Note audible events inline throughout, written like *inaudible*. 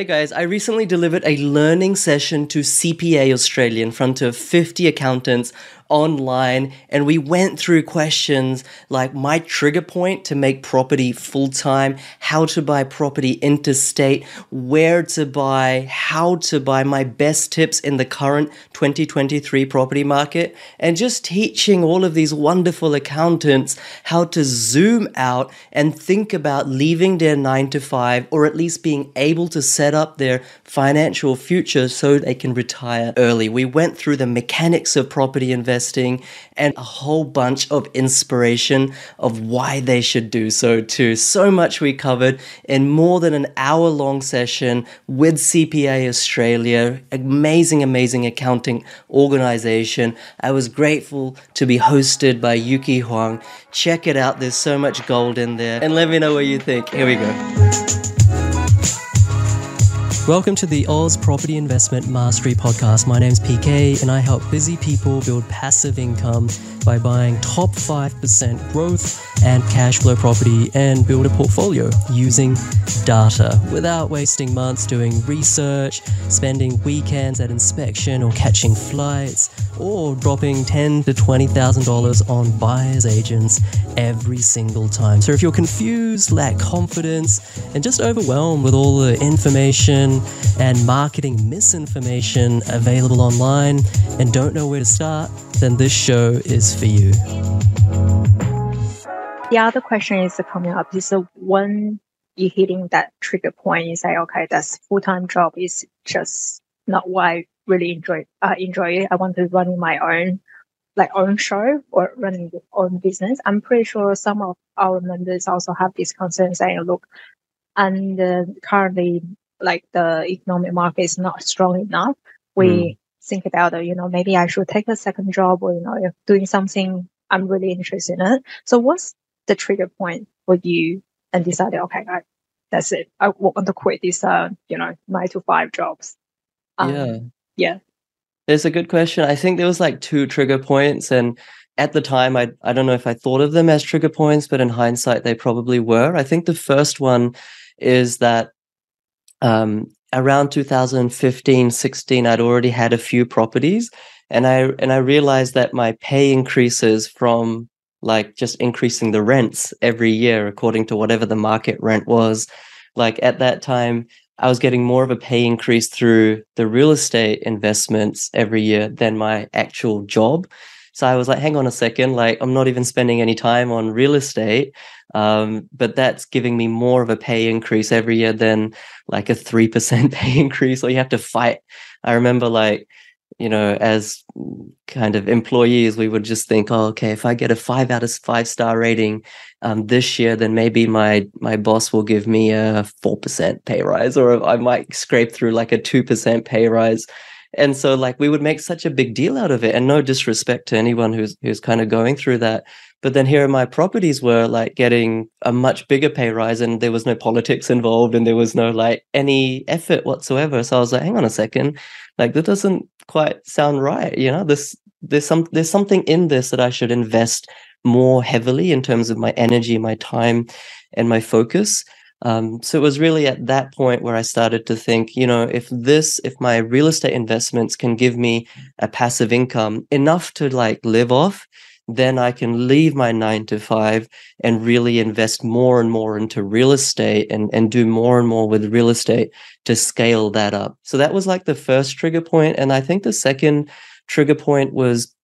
Hey guys, I recently delivered a learning session to CPA Australia in front of 50 accountants online and we went through questions like my trigger point to make property full time, how to buy property interstate, where to buy, how to buy, my best tips in the current 2023 property market, and just teaching all of these wonderful accountants how to zoom out and think about leaving their nine to five or at least being able to set up their financial future so they can retire early. We went through the mechanics of property investing and a whole bunch of inspiration of why they should do so too. So much we covered in more than an hour long session with CPA Australia, amazing, amazing accounting organization. I was grateful to be hosted by Yuki Huang. Check it out, there's so much gold in there. And let me know what you think. Here we go. Welcome to the Aus Property Investment Mastery Podcast. My name's PK, and I help busy people build passive income by buying top 5% growth and cash flow property and build a portfolio using data without wasting months doing research, spending weekends at inspection or catching flights, or dropping ten to twenty thousand dollars on buyers agents every single time. So if you're confused, lack confidence, and just overwhelmed with all the information and marketing misinformation available online and don't know where to start, then this show is for you. The other question is coming up is when you're hitting that trigger point, you say, okay, that's full time job is just not what I really enjoy. Uh, enjoy it. I want to run my own, like own show or running your own business. I'm pretty sure some of our members also have this concern saying, look, and uh, currently, like the economic market is not strong enough. We mm think about, you know, maybe I should take a second job or, you know, doing something I'm really interested in it. So what's the trigger point for you and decided, okay, I, that's it. I want to quit these, uh, you know, nine to five jobs. Um, yeah. Yeah. It's a good question. I think there was like two trigger points and at the time I I don't know if I thought of them as trigger points, but in hindsight they probably were. I think the first one is that um, around 2015 16 i'd already had a few properties and i and i realized that my pay increases from like just increasing the rents every year according to whatever the market rent was. Like at that time i was getting more of a pay increase through the real estate investments every year than my actual job so I was like, hang on a second, like I'm not even spending any time on real estate. Um, but that's giving me more of a pay increase every year than like a 3% *laughs* pay increase, or you have to fight. I remember like, you know, as kind of employees, we would just think, oh, okay, if I get a five out of five star rating um, this year, then maybe my my boss will give me a four percent pay rise, or I might scrape through like a two percent pay rise. And so like we would make such a big deal out of it. And no disrespect to anyone who's who's kind of going through that. But then here my properties were like getting a much bigger pay rise and there was no politics involved and there was no like any effort whatsoever. So I was like, hang on a second, like that doesn't quite sound right. You know, this there's some there's something in this that I should invest more heavily in terms of my energy, my time, and my focus. Um, so it was really at that point where I started to think, you know, if this, if my real estate investments can give me a passive income enough to like live off, then I can leave my nine to five and really invest more and more into real estate and, and do more and more with real estate to scale that up. So that was like the first trigger point. And I think the second trigger point was,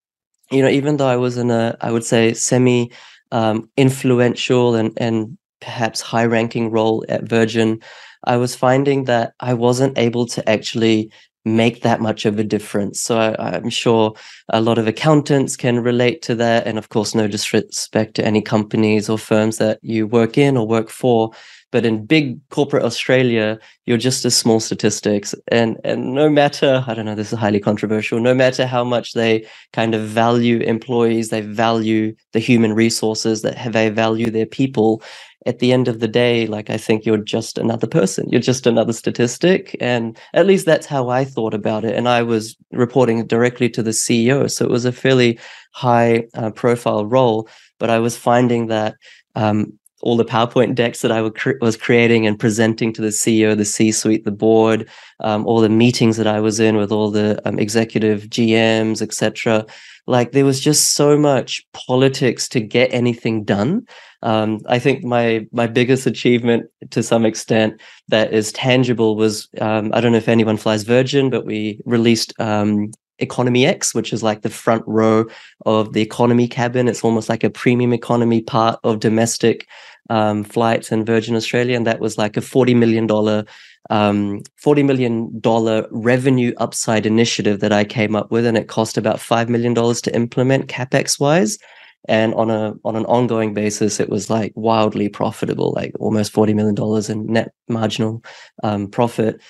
you know, even though I was in a, I would say, semi um, influential and, and perhaps high ranking role at Virgin, I was finding that I wasn't able to actually make that much of a difference. So I, am sure a lot of accountants can relate to that. And of course, no disrespect to any companies or firms that you work in or work for. But in big corporate Australia, you're just a small statistics. And and no matter, I don't know, this is highly controversial, no matter how much they kind of value employees, they value the human resources, that they value their people, at the end of the day, like I think you're just another person. You're just another statistic. And at least that's how I thought about it. And I was reporting directly to the CEO. So it was a fairly high uh, profile role. But I was finding that um, all the PowerPoint decks that I was creating and presenting to the CEO, the C-suite, the board, um, all the meetings that I was in with all the um, executive GMs, etc. Like there was just so much politics to get anything done. Um, I think my my biggest achievement, to some extent, that is tangible was um, I don't know if anyone flies Virgin, but we released um, Economy X, which is like the front row of the economy cabin. It's almost like a premium economy part of domestic um, flights in Virgin Australia, and that was like a forty million dollar um, $40 million revenue upside initiative that I came up with, and it cost about $5 million to implement capex wise. And on a on an ongoing basis, it was like wildly profitable, like almost $40 million in net marginal um, profit.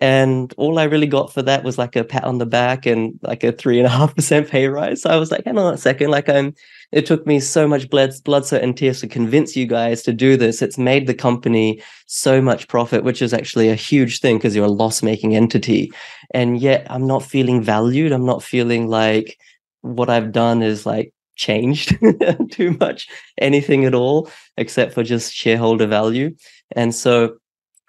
And all I really got for that was like a pat on the back and like a three and a *laughs* half percent pay rise. So I was like, hang on a second, like I'm it took me so much blood, blood, sweat, and tears to convince you guys to do this. It's made the company so much profit, which is actually a huge thing because you're a loss making entity. And yet I'm not feeling valued. I'm not feeling like what I've done is like changed *laughs* too much, anything at all, except for just shareholder value. And so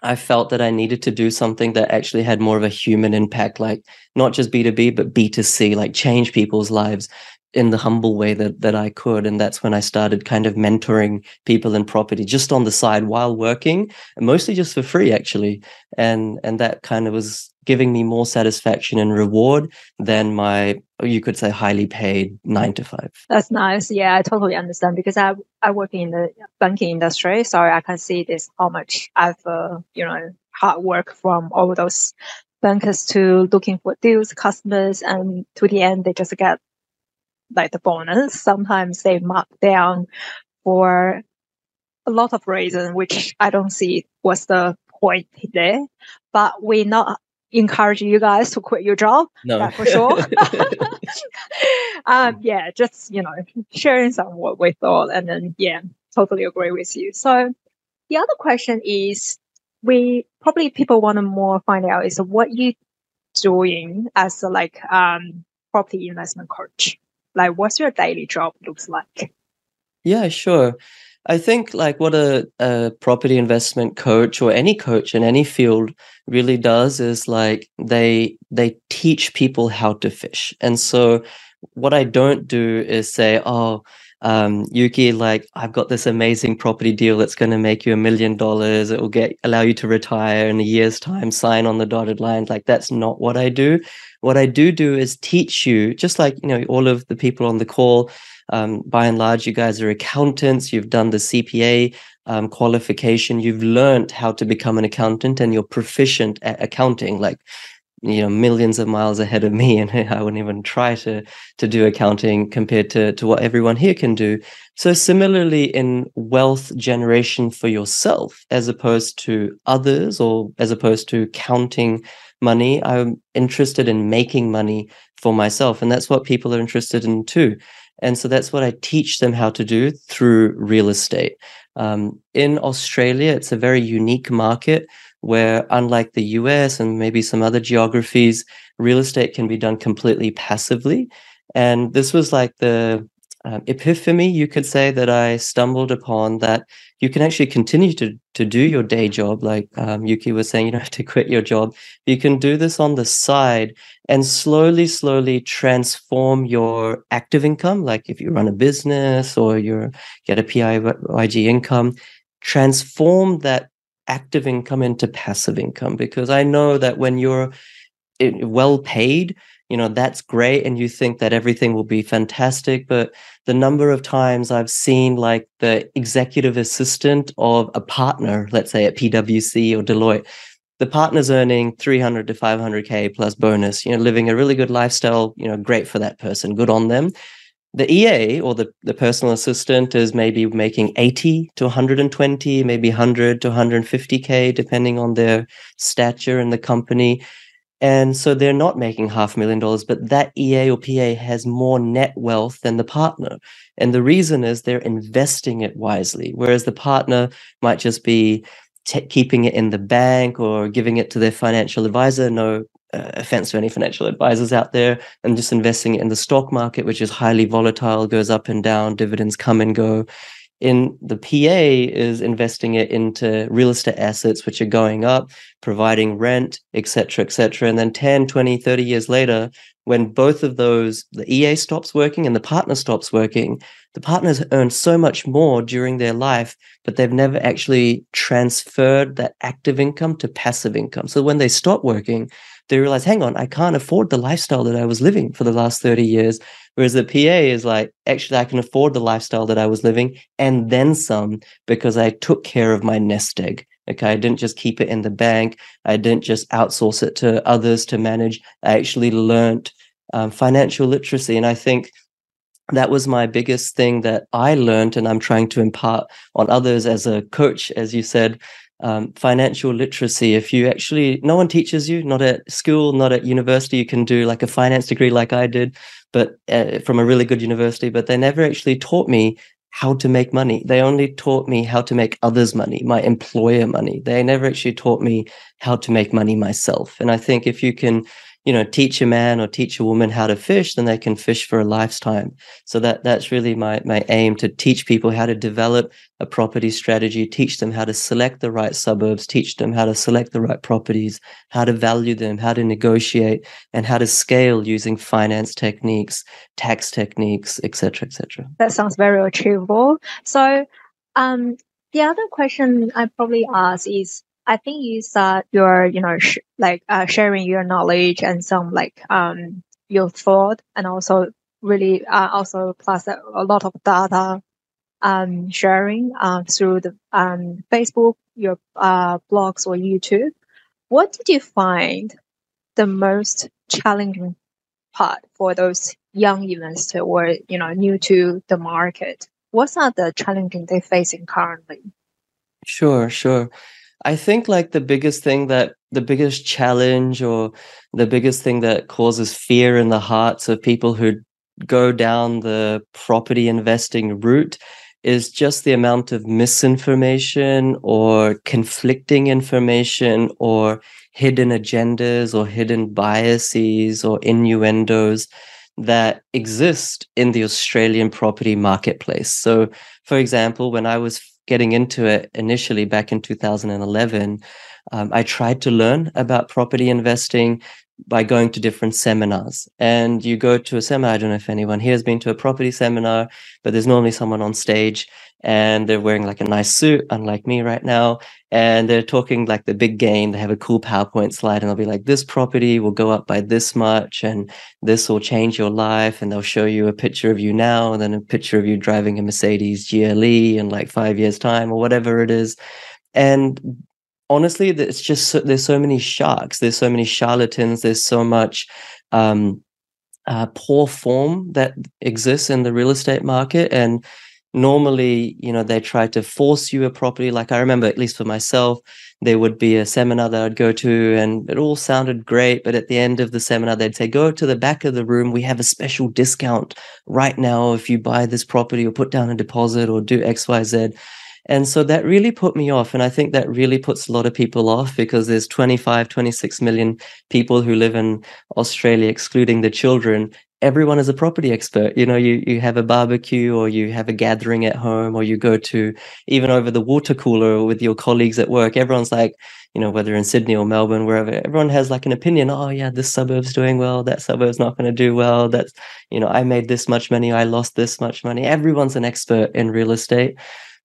I felt that I needed to do something that actually had more of a human impact, like not just B2B, but B2C, like change people's lives in the humble way that that I could. And that's when I started kind of mentoring people in property just on the side while working, mostly just for free actually. And and that kind of was giving me more satisfaction and reward than my you could say highly paid nine to five. That's nice. Yeah, I totally understand because I I work in the banking industry, so I can see this how much I've uh, you know hard work from all those bankers to looking for deals, customers, and to the end they just get like the bonus. Sometimes they mark down for a lot of reasons, which I don't see what's the point there. But we're not encouraging you guys to quit your job. No, for sure. *laughs* *laughs* um, yeah, just you know, sharing some of what we thought, and then yeah, totally agree with you. So the other question is, we probably people want to more find out is what you doing as a like um property investment coach like what's your daily job looks like? Yeah sure. I think like what a, a property investment coach or any coach in any field really does is like they they teach people how to fish. And so what i don't do is say oh um, Yuki, like I've got this amazing property deal that's going to make you a million dollars. It will get allow you to retire in a year's time. Sign on the dotted line. Like that's not what I do. What I do do is teach you, just like you know, all of the people on the call. Um, by and large, you guys are accountants. You've done the CPA um, qualification. You've learned how to become an accountant, and you're proficient at accounting. Like you know millions of miles ahead of me *laughs* and i wouldn't even try to to do accounting compared to to what everyone here can do. So similarly in wealth generation for yourself as opposed to others or as opposed to counting money i'm interested in making money for myself and that's what people are interested in too. And so that's what i teach them how to do through real estate. Um, in australia it's a very unique market where unlike the US and maybe some other geographies, real estate can be done completely passively. And this was like the um, epiphany, you could say, that I stumbled upon that you can actually continue to, to do your day job. Like um, Yuki was saying, you don't have to quit your job. You can do this on the side and slowly, slowly transform your active income. Like if you run a business or you get a PAYG income, transform that active income into passive income because I know that when you're eh, well paid, you know, that's great. And you think that everything will be fantastic. But the number of times I've seen like the executive assistant of a partner, let's say at PwC or Deloitte, the partner's earning 300 to 500K plus bonus, you know, living a really good lifestyle, you know, great for that person, good on them the EA or the, the personal assistant is maybe making 80 to 120, maybe 100 to 150K, depending on their stature in the company. And so they're not making half a million dollars, but that EA or PA has more net wealth than the partner. And the reason is they're investing it wisely, whereas the partner might just be t- keeping it in the bank or giving it to their financial advisor. No uh, offense to any financial advisors out there and just investing in the stock market which is highly volatile goes up and down dividends come and go in the PA is investing it into real estate assets which are going up, providing rent, etc., etc. And then 10, 20, 30 years later, when both of those, the EA stops working and the partner stops working, the partners earn so much more during their life, but they've never actually transferred that active income to passive income. So when they stop working, they realize, hang on, I can't afford the lifestyle that I was living for the last 30 years. Whereas the PA is like, actually, I can afford the lifestyle that I was living and then some because I took care of my nest egg. Okay. I didn't just keep it in the bank. I didn't just outsource it to others to manage. I actually learned um, financial literacy. And I think that was my biggest thing that I learned and I'm trying to impart on others as a coach, as you said, um, financial literacy. If you actually, no one teaches you, not at school, not at university. You can do like a finance degree, like I did, but uh, from a really good university. But they never actually taught me how to make money. They only taught me how to make others money, my employer money. They never actually taught me how to make money myself. And I think if you can you know teach a man or teach a woman how to fish then they can fish for a lifetime. So that that's really my my aim to teach people how to develop a property strategy teach them how to select the right suburbs teach them how to select the right properties how to value them how to negotiate and how to scale using finance techniques tax techniques etc etc that sounds very achievable. So um the other question i probably ask is I think is that you're, you know, sh- like uh, sharing your knowledge and some like um your thought, and also really uh, also plus a, a lot of data um sharing uh, through the um Facebook, your uh blogs or YouTube. What did you find the most challenging part for those young investors or you know new to the market? What's are the challenging they're facing currently? Sure, sure. I think like the biggest thing that the biggest challenge or the biggest thing that causes fear in the hearts of people who go down the property investing route is just the amount of misinformation or conflicting information or hidden agendas or hidden biases or innuendos that exist in the Australian property marketplace. So, for example, when I was getting into it initially back in 2011, um, I tried to learn about property investing by going to different seminars. And you go to a seminar, I don't know if anyone here has been to a property seminar, but there's normally someone on stage and they're wearing like a nice suit, unlike me right now. And they're talking like the big game. They have a cool PowerPoint slide and they'll be like, this property will go up by this much and this will change your life. And they'll show you a picture of you now and then a picture of you driving a Mercedes GLE in like five years' time or whatever it is. And honestly, it's just so, there's so many sharks, there's so many charlatans, there's so much um, uh, poor form that exists in the real estate market. And normally you know they try to force you a property. Like i remember at least for myself there would be a seminar that i'd go to and it all sounded great. But at the end of the seminar they'd say go to the back of the room. We have a special discount right now if you buy this property or put down a deposit or do xyz and so that really put me off and i think that really puts a lot of people off because there's 25 26 million people who live in australia excluding the children. Everyone is a property expert. You know you you have a barbecue or you have a gathering at home or you go to even over the water cooler with your colleagues at work. Everyone's like you know whether in sydney or melbourne wherever everyone has like an opinion. Oh yeah this suburb's doing well. That suburb's not going to do well. That's you know i made this much money. I lost this much money. Everyone's an expert in real estate.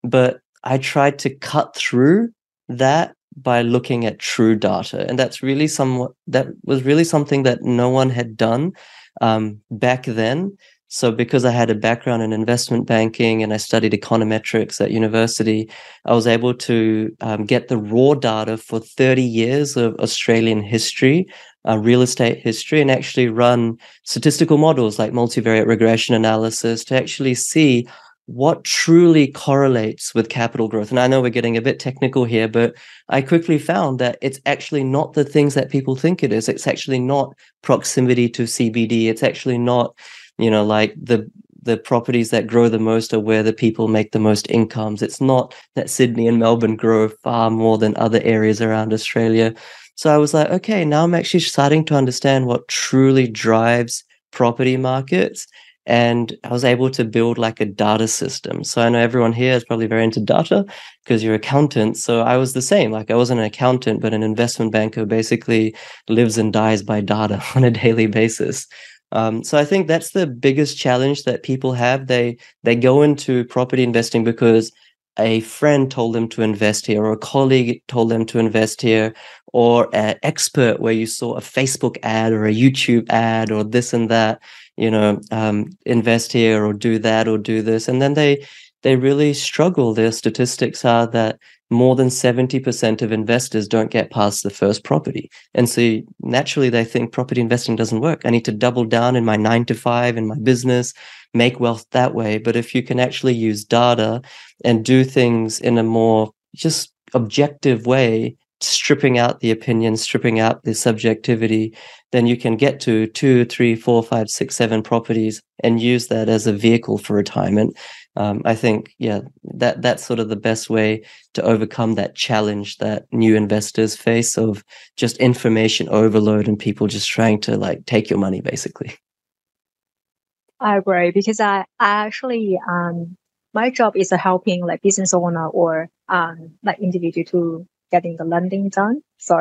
But i tried to cut through that by looking at true data and that's really somewhat that was really something that no one had done um, back then. So, because I had a background in investment banking and I studied econometrics at university, I was able to um, get the raw data for 30 years of Australian history, uh, real estate history, and actually run statistical models like multivariate regression analysis to actually see what truly correlates with capital growth. And I know we're getting a bit technical here, but I quickly found that it's actually not the things that people think it is. It's actually not proximity to CBD. It's actually not, you know, like the the properties that grow the most are where the people make the most incomes. It's not that Sydney and Melbourne grow far more than other areas around Australia. So I was like, okay, now I'm actually starting to understand what truly drives property markets and I was able to build like a data system. So I know everyone here is probably very into data because you're accountants. So I was the same. Like I wasn't an accountant, but an investment banker basically lives and dies by data *laughs* on a daily basis. Um, so I think that's the biggest challenge that people have. They they go into property investing because a friend told them to invest here, or a colleague told them to invest here, or an expert where you saw a Facebook ad or a YouTube ad or this and that you know um, invest here or do that or do this. And then they they really struggle. Their statistics are that more than 70% of investors don't get past the first property. And so naturally they think property investing doesn't work. I need to double down in my 9 to 5 in my business make wealth that way. But if you can actually use data and do things in a more just objective way stripping out the opinion, stripping out the subjectivity, then you can get to two, three, four, five, six, seven properties and use that as a vehicle for retirement. Um, I think, yeah, that that's sort of the best way to overcome that challenge that new investors face of just information overload and people just trying to like take your money, basically. I agree because I, I actually um my job is helping like business owner or um like individual to getting the lending done. So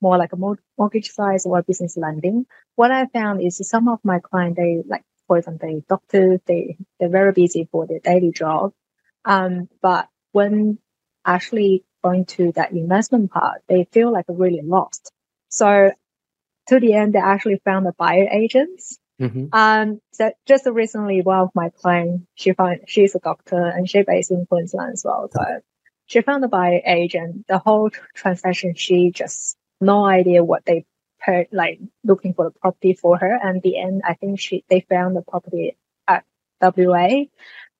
more like a mortgage size or business lending. What I found is some of my clients, they like, for example, they doctors, they, they're very busy for their daily job. Um, but when actually going to that investment part, they feel like really lost. So to the end, they actually found a buyer agents. Mm-hmm. Um, so just recently, one of my clients, she found, she's a doctor and she based in Queensland as well. So she found the buyer agent. The whole transaction, she just no idea what they per like looking for the property for her. And the end, I think she they found the property at WA.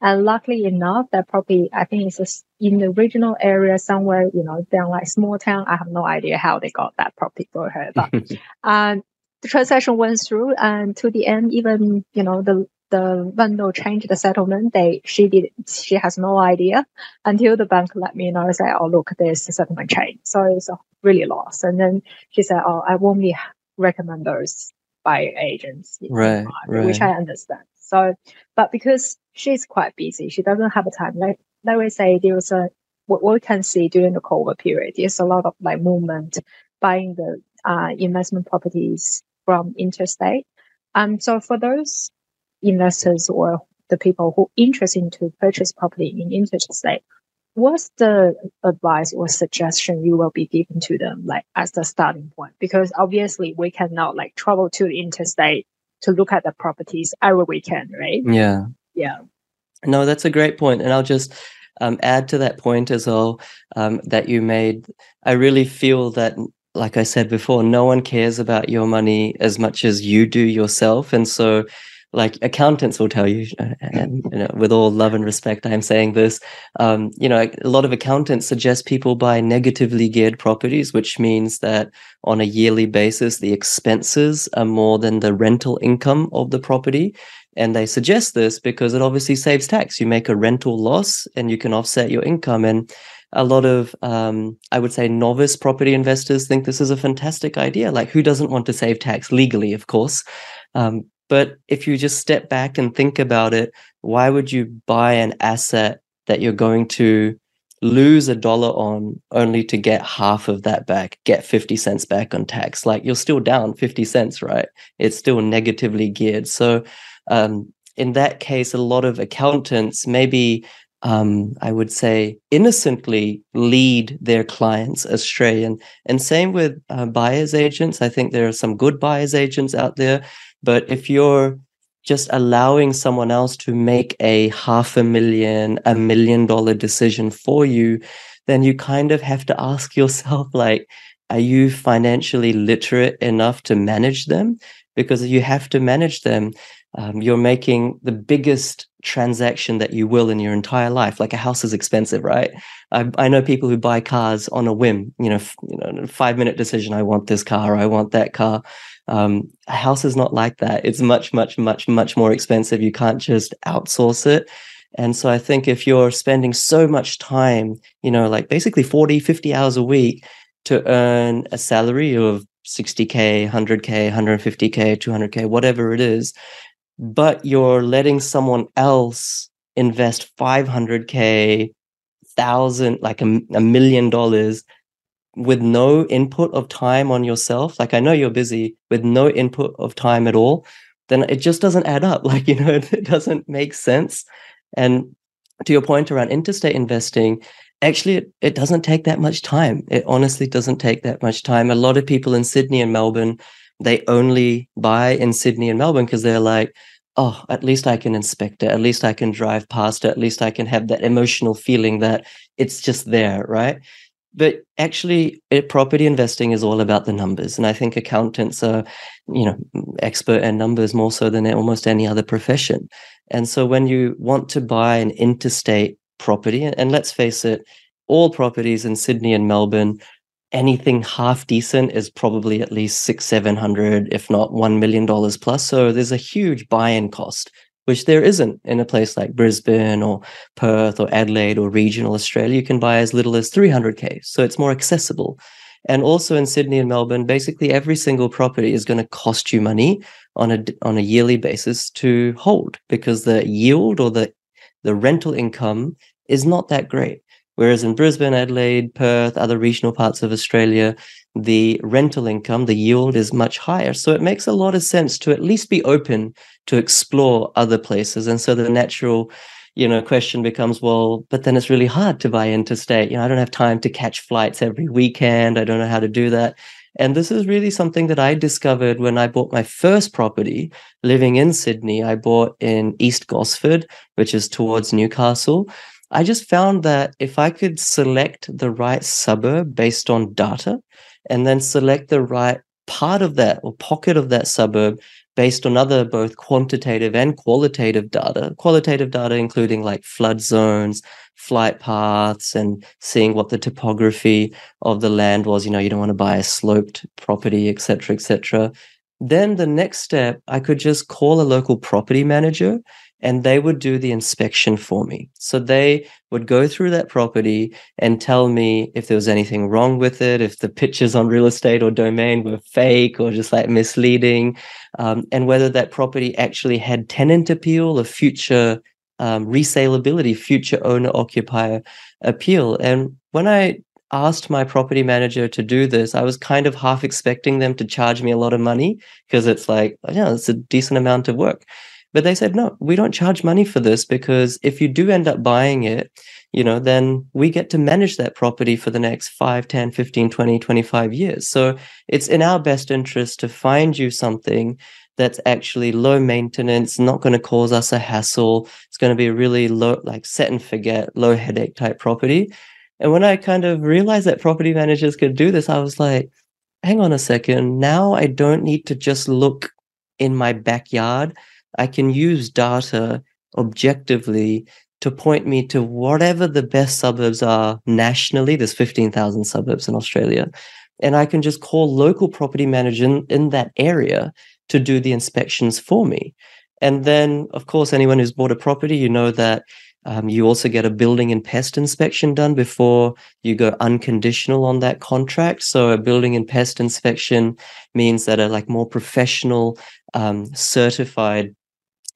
And luckily enough, that property, I think it's in the regional area somewhere, you know, down like small town. I have no idea how they got that property for her, but, *laughs* um, the transaction went through and to the end, even, you know, the the vendor changed the settlement date, she did she has no idea until the bank let me know. Say, oh look, there's a settlement change. So it's really lost. And then she said, oh, I only recommend those by agents, right, right, which I understand. So, but because she's quite busy, she doesn't have a time. Like let me say there was a what we can see during the COVID period. There's a lot of like movement buying the uh, investment properties from interstate. Um, so for those investors or the people who interested to purchase property in interstate, what's the advice or suggestion you will be giving to them, like as the starting point? Because obviously we cannot like travel to the interstate to look at the properties every weekend, right? Yeah. Yeah. No, that's a great point. And I'll just um, add to that point as well um, that you made. I really feel that, like I said before, no one cares about your money as much as you do yourself. And so like accountants will tell you, uh, and you know, with all love and respect, I'm saying this. Um, you know, a lot of accountants suggest people buy negatively geared properties, which means that on a yearly basis, the expenses are more than the rental income of the property. And they suggest this because it obviously saves tax. You make a rental loss and you can offset your income. And a lot of, um, I would say, novice property investors think this is a fantastic idea. Like, who doesn't want to save tax legally, of course? Um, but if you just step back and think about it, why would you buy an asset that you're going to lose a dollar on only to get half of that back, get 50 cents back on tax? Like you're still down 50 cents, right? It's still negatively geared. So, um, in that case, a lot of accountants maybe um, I would say, innocently lead their clients astray. And, and same with uh, buyer's agents. I think there are some good buyer's agents out there but if you're just allowing someone else to make a half a million, a million dollar decision for you, then you kind of have to ask yourself, *laughs* like, are you financially literate enough to manage them? Because you have to manage them. Um, you're making the biggest transaction that you will in your entire life. Like a house is expensive, right? I, I know people who buy cars on a whim. You know, f- you know, five minute decision. I want this car. I want that car. Um, a house is not like that. It's much, much, much, much more expensive. You can't just outsource it. And so I think if you're spending so much time, you know, like basically 40, 50 hours a week to earn a salary of 60K, 100K, 150K, 200K, whatever it is, but you're letting someone else invest 500k thousand like a, a million dollars with no input of time on yourself like i know you're busy with no input of time at all then it just doesn't add up *laughs* like you know it doesn't make sense. And to your point around interstate investing actually it, it doesn't take that much time. It honestly doesn't take that much time. A lot of people in sydney and melbourne they only buy in sydney and melbourne because they're like oh at least i can inspect it. At least i can drive past it. At least i can have that emotional feeling that it's just there right but actually it, property investing is all about the numbers. And i think accountants are you know expert in numbers more so than almost any other profession. And so when you want to buy an interstate property and let's face it all properties in sydney and melbourne anything half decent is probably at least six seven hundred if not one million dollars plus. So there's a huge buy-in cost which there isn't in a place like Brisbane or Perth or Adelaide or regional Australia. You can buy as little as 300K. So it's more accessible. And also in Sydney and Melbourne, basically every single property is going to cost you money on a on a yearly basis to hold because the yield or the the rental income is not that great. Whereas in Brisbane, Adelaide, Perth, other regional parts of Australia, the rental income, the yield is much higher. So it makes a lot of sense to at least be open to explore other places. And so the natural, you know, question becomes, well, but then it's really hard to buy interstate. You know, I don't have time to catch flights every weekend. I don't know how to do that. And this is really something that I discovered when I bought my first property living in Sydney. I bought in East Gosford, which is towards Newcastle. I just found that if I could select the right suburb based on data, and then select the right part of that or pocket of that suburb based on other both quantitative and qualitative data. Qualitative data including like flood zones, flight paths, and seeing what the topography of the land was. You know, you don't want to buy a sloped property, etc., etc. Then the next step, I could just call a local property manager and they would do the inspection for me. So they would go through that property and tell me if there was anything wrong with it, if the pictures on real estate or domain were fake or just like misleading, um, and whether that property actually had tenant appeal or future um, resaleability, future owner occupier appeal. And when I asked my property manager to do this, I was kind of half expecting them to charge me a lot of money because it's like, yeah, it's a decent amount of work. But they said, no, we don't charge money for this because if you do end up buying it, you know, then we get to manage that property for the next 5, 10, 15, 20, 25 years. So it's in our best interest to find you something that's actually low maintenance, not going to cause us a hassle. It's going to be a really low, like set and forget, low headache type property. And when I kind of realized that property managers could do this, I was like, hang on a second. Now I don't need to just look in my backyard. I can use data objectively to point me to whatever the best suburbs are nationally. There's 15,000 suburbs in Australia. And I can just call local property manager in, in that area to do the inspections for me. And then, of course, anyone who's bought a property, you know that um, you also get a building and pest inspection done before you go unconditional on that contract. So a building and pest inspection means that a like more professional, um, certified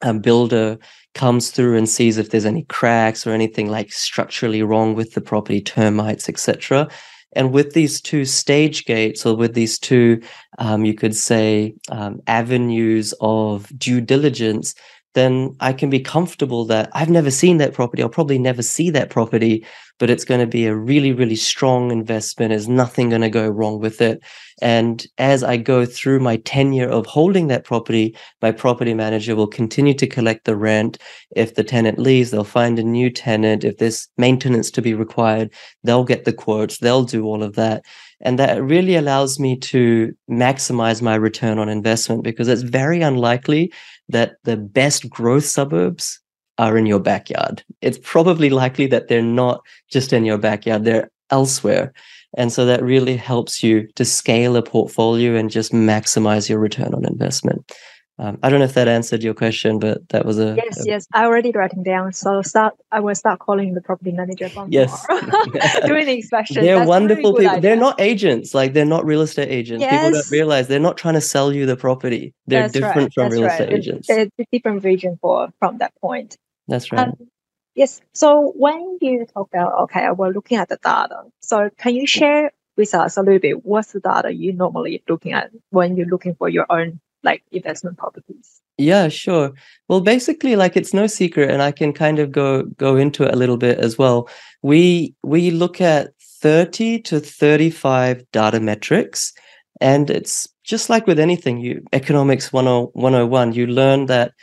um, builder comes through and sees if there's any cracks or anything like structurally wrong with the property, termites, etc. And with these two stage gates, or with these two, um, you could say, um, avenues of due diligence, then I can be comfortable that I've never seen that property. I'll probably never see that property, but it's going to be a really, really strong investment. There's nothing going to go wrong with it. And as I go through my tenure of holding that property, my property manager will continue to collect the rent. If the tenant leaves, they'll find a new tenant. If there's maintenance to be required, they'll get the quotes, they'll do all of that. And that really allows me to maximize my return on investment because it's very unlikely that the best growth suburbs are in your backyard. It's probably likely that they're not just in your backyard, they're elsewhere. And so that really helps you to scale a portfolio and just maximize your return on investment. Um, I don't know if that answered your question, but that was a yes, a, yes. I already writing down. So start. I will start calling the property manager yes *laughs* doing the inspection. They're That's wonderful really people. They're not agents. Like they're not real estate agents. People don't realize they're not trying to sell you the property. They're That's different right. from That's real right. estate agents. There's a different region for from that point. That's right. Um, yes. So when you talk about okay, we're looking at the data. So can you share with us a little bit what's the data you normally looking at when you're looking for your own like investment properties? Yeah, sure. Well, basically, like it's no secret, and I can kind of go go into it a little bit as well. We we look at 30 to 35 data metrics, and it's just like with anything, you economics 10 101, you learn that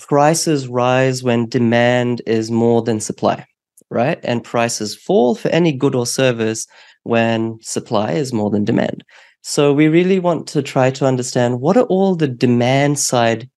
prices rise when demand is more than supply, right? And prices fall for any good or service when supply is more than demand. So we really want to try to understand what are all the demand side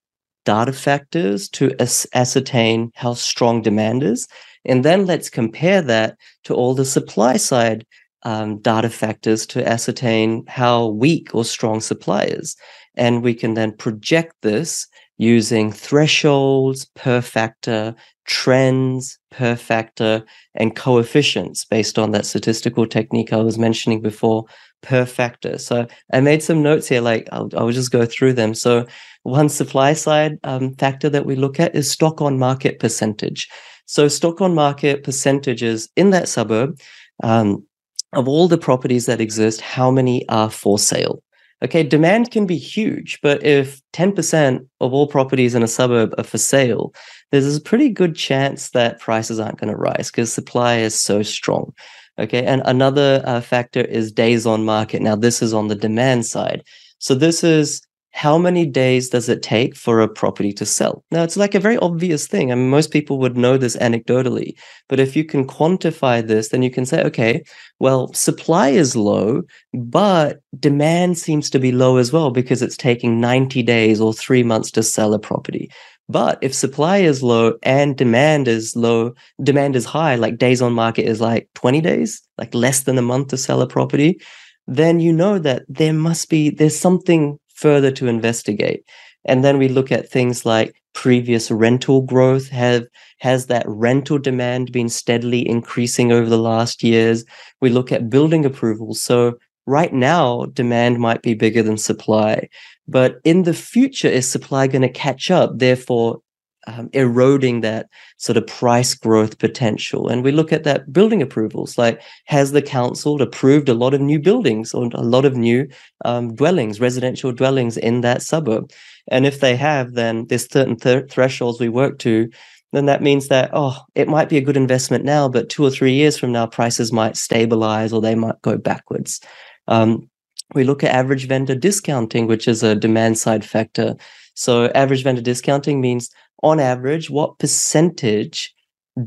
data factors to ascertain how strong demand is. And then let's compare that to all the supply side um, data factors to ascertain how weak or strong supply is. And we can then project this using thresholds per factor, trends per factor, and coefficients based on that statistical technique I was mentioning before per factor. So I made some notes here, like I'll, I'll just go through them. So one supply side um, factor that we look at is stock on market percentage. So stock on market percentages in that suburb um, of all the properties that exist, how many are for sale? Okay, demand can be huge, but if 10% of all properties in a suburb are for sale, there's a pretty good chance that prices aren't going to rise because supply is so strong. Okay, and another uh, factor is days on market. Now, this is on the demand side. So, this is how many days does it take for a property to sell? Now, it's like a very obvious thing. I mean, most people would know this anecdotally, but if you can quantify this, then you can say, okay, well, supply is low, but demand seems to be low as well because it's taking 90 days or three months to sell a property. But if supply is low and demand is low, demand is high, like days on market is like 20 days, like less than a month to sell a property, then you know that there must be, there's something further to investigate. And then we look at things like previous rental growth. Have has that rental demand been steadily increasing over the last years? We look at building approvals. So right now, demand might be bigger than supply, but in the future, is supply going to catch up? Therefore, um, eroding that sort of price growth potential. And we look at that building approvals, like has the council approved a lot of new buildings or a lot of new um, dwellings, residential dwellings in that suburb? And if they have, then there's certain th- thresholds we work to. Then that means that, oh, it might be a good investment now, but two or three years from now, prices might stabilize or they might go backwards. Um, we look at average vendor discounting, which is a demand side factor. So, average vendor discounting means on average, what percentage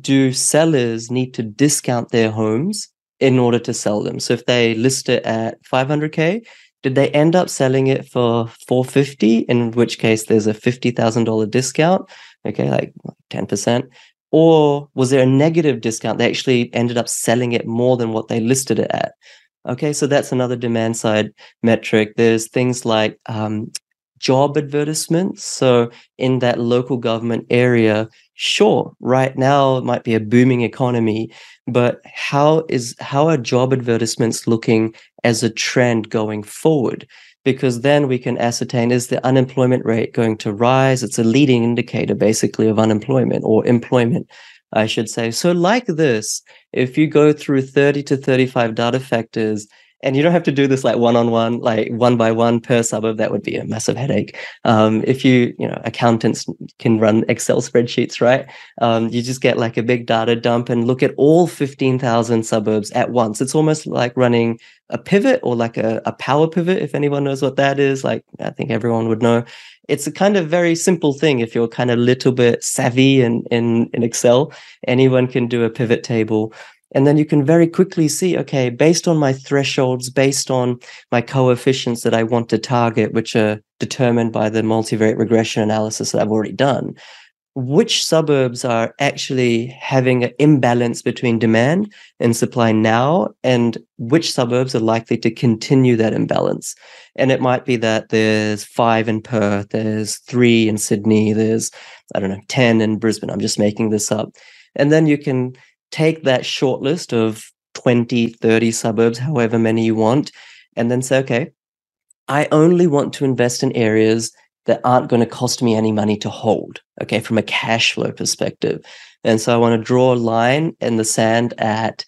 do sellers need to discount their homes in order to sell them? So if they list it at 500k, did they end up selling it for 450? In which case, there's a $50,000 discount. Okay, like 10%. Or was there a negative discount? They actually ended up selling it more than what they listed it at. Okay, so that's another demand side metric. There's things like um, job advertisements. So in that local government area, sure, right now it might be a booming economy, but how is how are job advertisements looking as a trend going forward? Because then we can ascertain is the unemployment rate going to rise? It's a leading indicator basically of unemployment or employment. I should say. So, like this, if you go through 30 to 35 data factors and you don't have to do this like one on one, like one by one per suburb. That would be a massive headache. Um, if you, you know, accountants can run Excel spreadsheets, right? Um, you just get like a big data dump and look at all 15,000 suburbs at once. It's almost like running a pivot or like a, a power pivot, if anyone knows what that is. Like, I think everyone would know. It's a kind of very simple thing. If you're kind of a little bit savvy in, in, in Excel, anyone can do a pivot table. And then you can very quickly see, okay, based on my thresholds, based on my coefficients that I want to target, which are determined by the multivariate regression analysis that I've already done, which suburbs are actually having an imbalance between demand and supply now, and which suburbs are likely to continue that imbalance. And it might be that there's five in Perth, there's three in Sydney, there's, I don't know, 10 in Brisbane. I'm just making this up. And then you can take that short list of 20, 30 suburbs, however many you want, and then say, okay, I only want to invest in areas that aren't going to cost me any money to hold, okay, from a cash flow perspective. And so I want to draw a line in the sand at,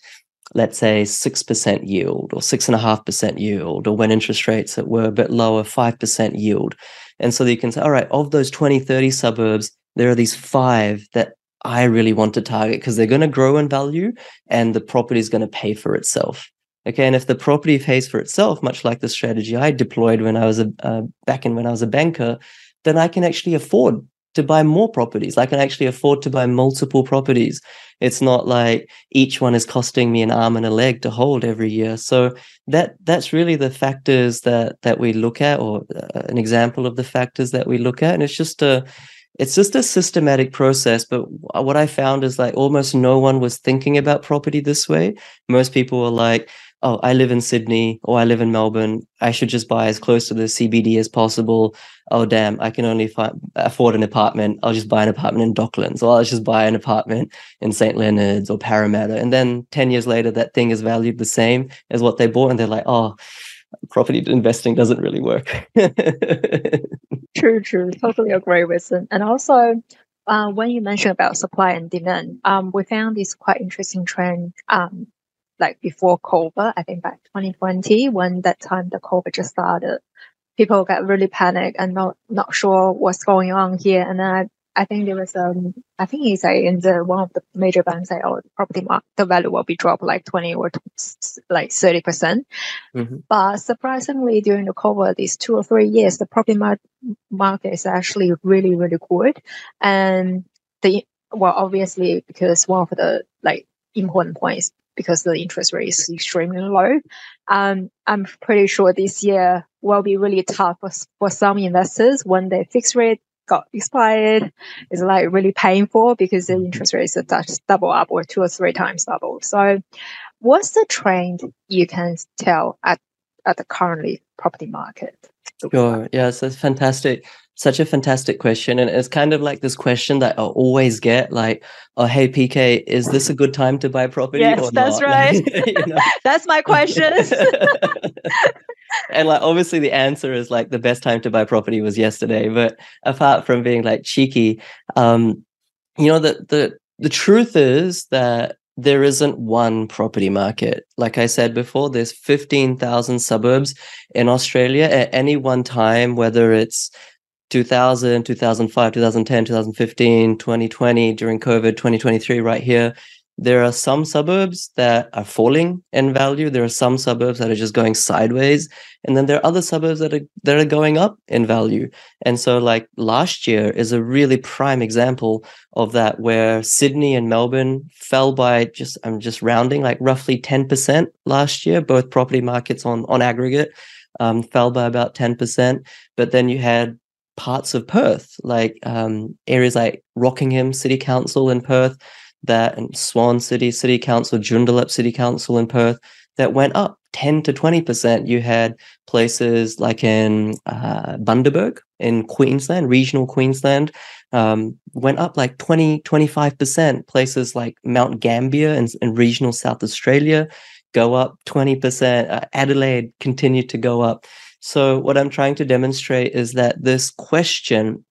let's say, 6% yield or 6.5% yield, or when interest rates that were a bit lower, 5% yield. And so you can say, all right, of those 20, 30 suburbs, there are these five that I really want to target because they're going to grow in value and the property is going to pay for itself. Okay, and if the property pays for itself, much like the strategy I deployed when I was a uh, back in when I was a banker, then I can actually afford to buy more properties. I can actually afford to buy multiple properties. It's not like each one is costing me an arm and a leg to hold every year. So that that's really the factors that that we look at, or uh, an example of the factors that we look at, and it's just a it's just a systematic process but what i found is like almost no one was thinking about property this way most people were like oh, I live in Sydney or I live in Melbourne. I should just buy as close to the CBD as possible. Oh, damn, I can only afford an apartment. I'll just buy an apartment in Docklands or I'll just buy an apartment in St. Leonards or Parramatta. And then 10 years later, that thing is valued the same as what they bought. And they're like, oh, property investing doesn't really work. *laughs* true, true. Totally agree with it. And also, uh, when you mentioned about supply and demand, um, we found this quite interesting trend um, like before COVID, I think back 2020, when that time the COVID just started, people got really panicked and not, not sure what's going on here. And then I, I think there was, um, I think he said in the, one of the major banks say, oh, the property market, the value will be dropped like 20 or like 30%. mm hmm But surprisingly, during the COVID, these two or three years, the property mar- market is actually really, really good. And the, well, obviously, because one of the like important points because the interest rate is extremely low. Um, I'm pretty sure this year will be really tough for, for some investors when the fixed rate got expired. It's like really painful because the interest rates are double up or two or three times double. So what's the trend you can tell at, at the currently property market? Sure. Yeah, so it's fantastic such a fantastic question. And it's kind of like this question that I always get like, oh, hey, PK, is this a good time to buy property? Yes, that's not? *laughs* right. you know? *laughs* that's my question. *laughs* and like, obviously, the answer is like the best time to buy property was yesterday. But apart from being like cheeky, um, you know, the, the, the truth is that there isn't one property market. Like I said before, there's 15,000 suburbs in Australia at any one time, whether it's 2000, 2005, 2010, 2015, 2020, during COVID, 2023, right here, there are some suburbs that are falling in value. There are some suburbs that are just going sideways. And then there are other suburbs that are that are going up in value. And so like last year is a really prime example of that where Sydney and Melbourne fell by just I'm just rounding like roughly 10% last year, both property markets on on aggregate. Um, fell by about 10%. But then you had parts of Perth, like um, areas like Rockingham City Council in Perth, that and Swan City City Council, Joondalup City Council in Perth, that went up 10 to 20%. You had places like in uh, Bundaberg in Queensland, regional Queensland, um, went up like 20, 25%. Places like Mount Gambier in, in regional South Australia go up 20%. Uh, Adelaide continued to go up. So, what I'm trying to demonstrate is that this question,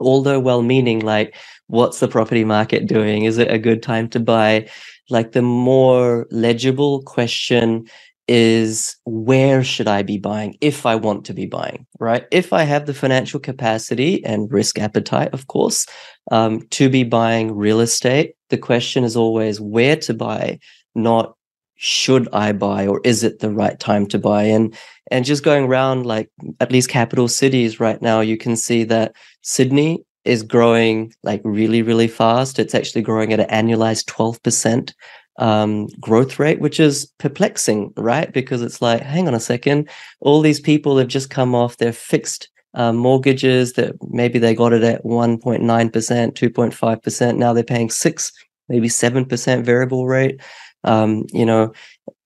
although well meaning, like, what's the property market doing? Is it a good time to buy? Like, the more legible question is where should I be buying if I want to be buying, right? If I have the financial capacity and risk appetite, of course, um, to be buying real estate, the question is always where to buy, not should I buy or is it the right time to buy? And and just going around like at least capital cities right now, you can see that Sydney is growing like really, really fast. It's actually growing at an annualized 12% um, growth rate, which is perplexing, right? Because it's like, hang on a second, all these people have just come off their fixed um, mortgages that maybe they got it at 1.9%, 2.5%. Now they're paying six, maybe 7% variable rate. Um, you know,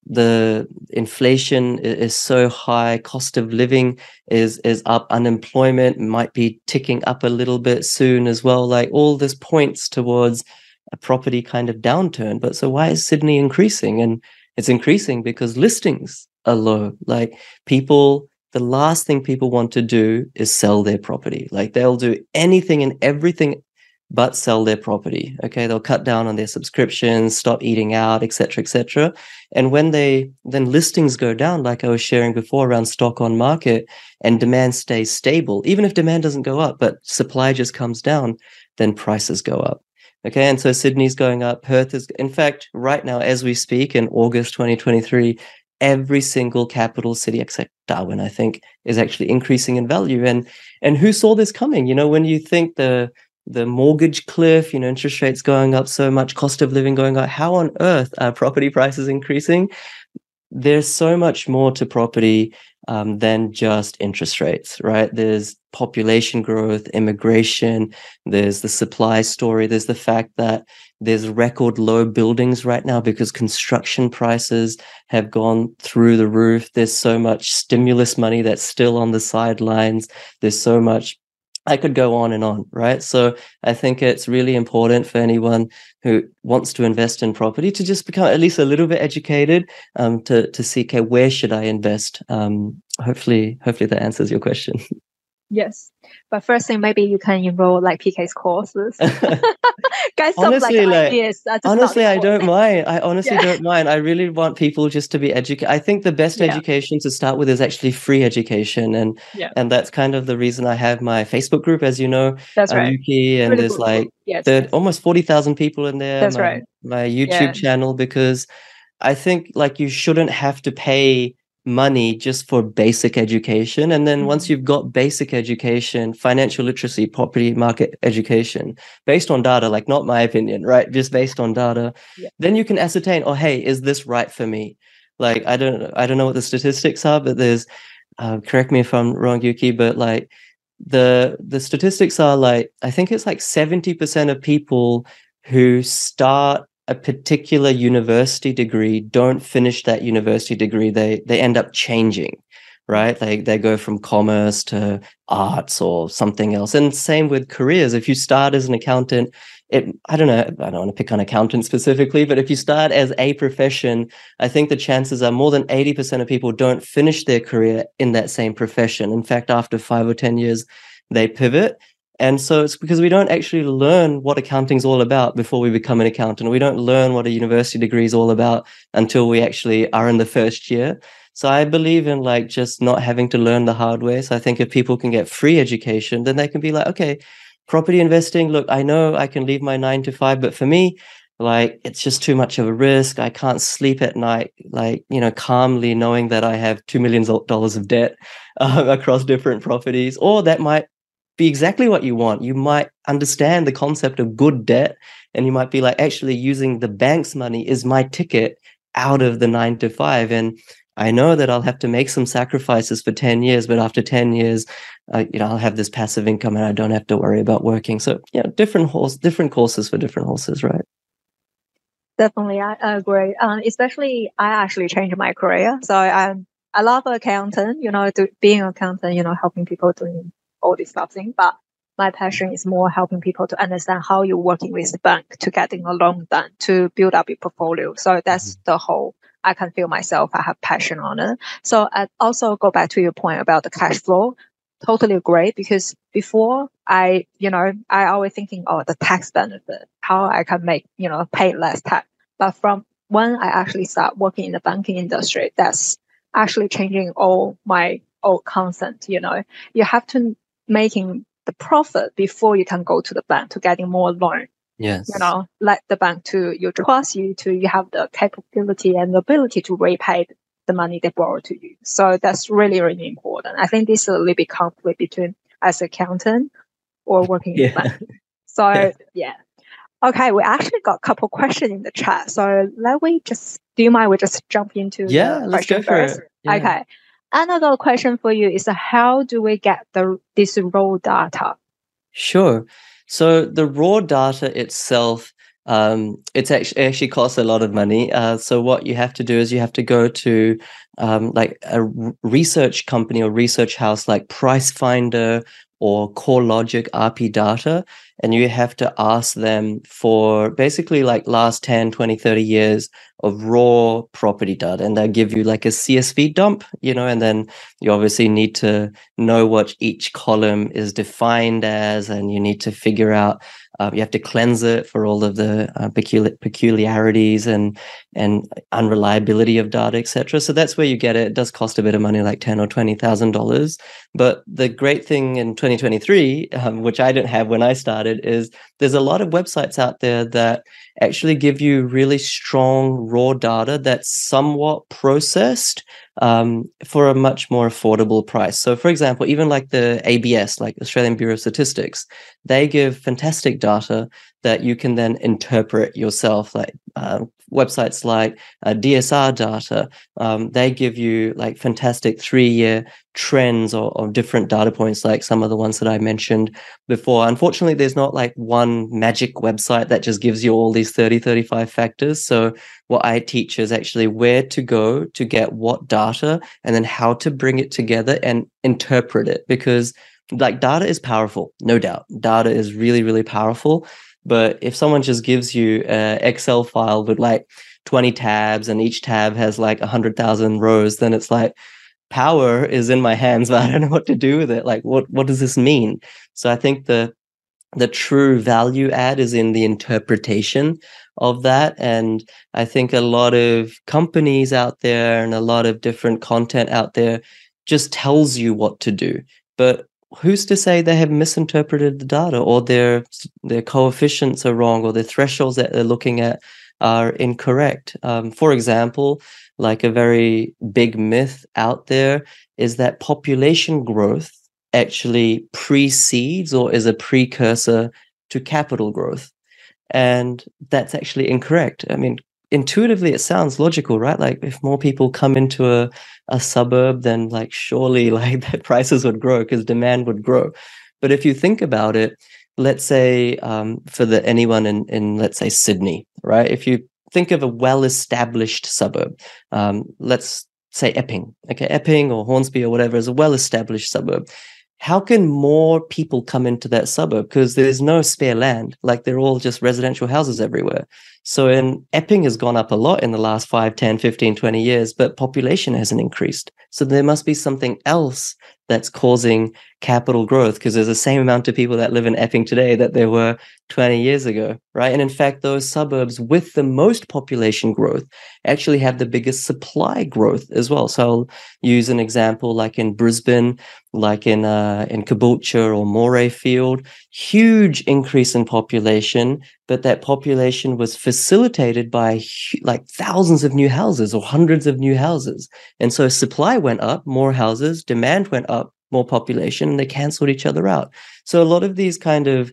the inflation is so high cost of living is is up unemployment might be ticking up a little bit soon as well like all this points towards a property kind of downturn. But so why is sydney increasing? And it's increasing because listings are low. Like people the last thing people want to do is sell their property. Like they'll do anything and everything but sell their property. Okay, they'll cut down on their subscriptions, stop eating out, etc., etc. And when they then listings go down, like I was sharing before around stock on market, and demand stays stable, even if demand doesn't go up, but supply just comes down, then prices go up. Okay, and so Sydney's going up, Perth is, in fact, right now as we speak in August 2023, every single capital city except Darwin, I think, is actually increasing in value. And and who saw this coming? You know, when you think the the mortgage cliff, you know, interest rates going up so much, cost of living going up. How on earth are *laughs* property prices increasing? There's so much more to property um, than just interest rates, right? There's population growth, immigration, there's the supply story, there's the fact that there's record low buildings right now because construction prices have gone through the roof. There's so much stimulus money that's still on the sidelines. There's so much I could go on and on, right? So I think it's really important for anyone who wants to invest in property to just become at least a little bit educated um, to to see, okay, where should I invest? Um, hopefully, hopefully that answers your question. *laughs* Yes. But first thing, maybe you can enroll like PK's courses. *laughs* *laughs* Some honestly, like, ideas. honestly, I don't mind. I honestly yeah. don't mind. I really want people just to be educated. I think the best yeah. education to start with is actually free education, and yeah. and that's kind of the reason I have my Facebook group, as you know. That's right. Yuki, and really there's cool. like yes, yes. almost forty thousand people in there. That's my, right. My YouTube channel because I think like you shouldn't have to pay money just for basic education. And then once mm-hmm. you've got basic education, financial literacy, property market education, based on data, like not my opinion, right? Just based on data, yeah. then you can ascertain, oh, hey, is this right for me? Like, I don't, I don't know what the statistics are, but there's, uh, correct me if I'm wrong, Yuki, but like the, the statistics are like, I think it's like 70% of people who start a particular university degree don't finish that university degree they they end up changing right? They they go from commerce to arts or something else. And same with careers. If you start as an accountant it i don't know i don't want to pick on accountant specifically but if you start as a profession i think the chances are more than 80% of people don't finish their career in that same profession. In fact after 5 or 10 years they pivot and so it's because we don't actually learn what accounting is all about before we become an accountant. We don't learn what a university degree is all about until we actually are in the first year. So I believe in like just not having to learn the hard way. So I think if people can get free education, then they can be like, okay, property investing, look, I know I can leave my nine to five, but for me, like it's just too much of a risk. I can't sleep at night, like, you know, calmly knowing that I have $2 million of debt uh, *laughs* across different properties, or that might be exactly what you want. You might understand the concept of good debt, and you might be like, actually, using the bank's money is my ticket out of the nine to five. And I know that I'll have to make some sacrifices for 10 years, but after 10 years, uh, you know, I'll have this passive income and I don't have to worry about working. So, yeah, different horse, different courses for different horses, right? Definitely, I agree. Um, especially, I actually changed my career. So I'm I love accountant, you know, do, being an accountant, you know, helping people doing all this stuff thing. But my passion is more helping people to understand how you're working with the bank to getting a loan done to build up your portfolio. So that's mm-hmm. the whole. I can feel myself. I have passion on it. So I also go back to your point about the cash flow. Totally agree because before I, you know, I always thinking, oh, the tax benefit, how I can make, you know, pay less tax. But from when I actually start working in the banking industry, that's actually changing all my old concept. You know, you have to making the profit before you can go to the bank to getting more loan. Yes. You know, let the bank to you trust you to you have the capability and the ability to repay the money they borrow to you. So that's really, really important. I think this is a little bit conflict between as accountant or working yeah. in bank. *laughs* So yeah. yeah. Okay, we actually got a couple questions in the chat. So let we just do you mind we just jump into yeah, let's go for first? it. Yeah. Okay. Another question for you is how do we get the this raw data? Sure. So the raw data itself, um, it's actually it actually costs a lot of money. Uh, so what you have to do is you have to go to um, like a research company or research house like Pricefinder or CoreLogic RP Data, and you have to ask them for basically like last 10, 20, 30 years of raw property data. And they'll give you like a CSV dump, you know, and then you obviously need to know what each column is defined as, and you need to figure out uh, you have to cleanse it for all of the uh, peculi- peculiarities and and unreliability of data, etc. So that's where you get it. It does cost a bit of money, like ten or twenty thousand dollars. But the great thing in 2023, um, which I didn't have when I started, is there's a lot of websites out there that actually give you really strong raw data that's somewhat processed um, for a much more affordable price. So, for example, even like the ABS, like Australian Bureau of Statistics, they give fantastic data that you can then interpret yourself, like uh, websites like uh, DSR data, um, they give you like fantastic three year trends or, or, different data points, like some of the ones that I mentioned before. Unfortunately, there's not like one magic website that just gives you all these 30, 35 factors. So, what I teach is actually where to go to get what data and then how to bring it together and interpret it because like data is powerful no doubt data is really really powerful but if someone just gives you an Excel file with like 20 tabs and each tab has like 100,000 rows, then it's like power is in my hands, *laughs* but I don't know what to do with it. Like, what, what does this mean? So I think the, the true value add is in the interpretation of that. And I think a lot of companies out there and a lot of different content out there just tells you what to do. But who's to say they have misinterpreted the data or their their coefficients are wrong or the thresholds that they're looking at are incorrect? Um, for example like a very big myth out there is that population growth actually precedes or is a precursor to capital growth. And that's actually incorrect. I mean intuitively it sounds logical right like if more people come into a a suburb, then like surely *laughs* like the prices would grow because demand would grow. But if you think about it, let's say um, for the anyone in in let's say Sydney, right? If you think of a well-established suburb, um, let's say Epping, okay, Epping or Hornsby or whatever is a well-established suburb. How can more people come into that suburb? Because there's no spare land, like they're all just residential houses everywhere. So in Epping has gone up a lot in the last 5, 10, 15, 20 years, but population hasn't increased. So there must be something else that's causing capital growth because there's the same amount of people that live in Epping today that there were 20 years ago, right? And in fact, those suburbs with the most population growth actually have the biggest supply growth as well. So I'll use an example like in Brisbane, like in uh, in Caboolture or Morayfield, huge increase in population, but that population was facilitated by like thousands of new houses or hundreds of new houses. And so supply went up, more houses, demand went up, more population, and they canceled each other out. So a lot of these kind of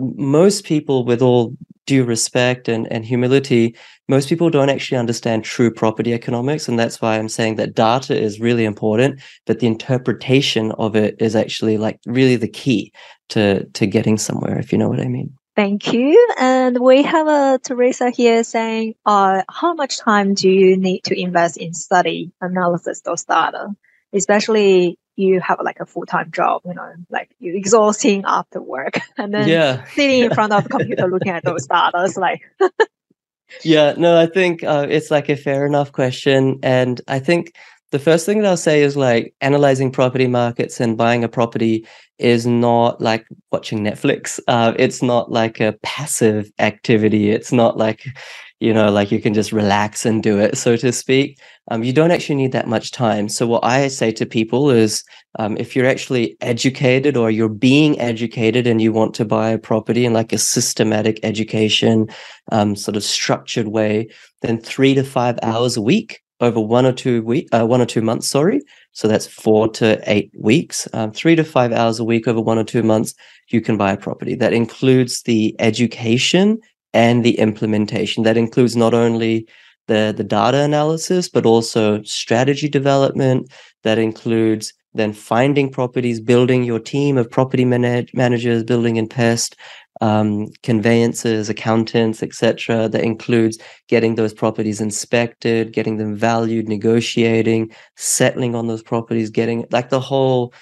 most people with all due respect and, and humility, most people don't actually understand true property economics. And that's why I'm saying that data is really important, but the interpretation of it is actually like really the key to, to getting somewhere, if you know what I mean. Thank you. And we have a Teresa here saying, uh, how much time do you need to invest in study analysis those data? Especially you have like a full-time job, you know, like you're exhausting after work *laughs* and then yeah. sitting in *laughs* front of the computer looking at those data. It's like *laughs* Yeah, no, I think uh, it's like a fair enough question. And I think the first thing that I'll say is like analyzing property markets and buying a property is not like watching Netflix. Uh, it's not like a passive activity. It's not like, you know, like you can just relax and do it, so to speak. Um, you don't actually need that much time. So what I say to people is, um, if you're actually educated or you're being educated and you want to buy a property in like a systematic education, um, sort of structured way, then three to five hours a week over one or two week, uh, one or two months. Sorry, so that's four to eight weeks, um, three to five hours a week over one or two months. You can buy a property that includes the education and the implementation. That includes not only the the data analysis, but also strategy development. that includes then finding properties, building your team of property manage- managers, building and pest, um, conveyancers, accountants, etc. That includes getting those properties inspected, getting them valued, negotiating, settling on those properties, getting like the whole,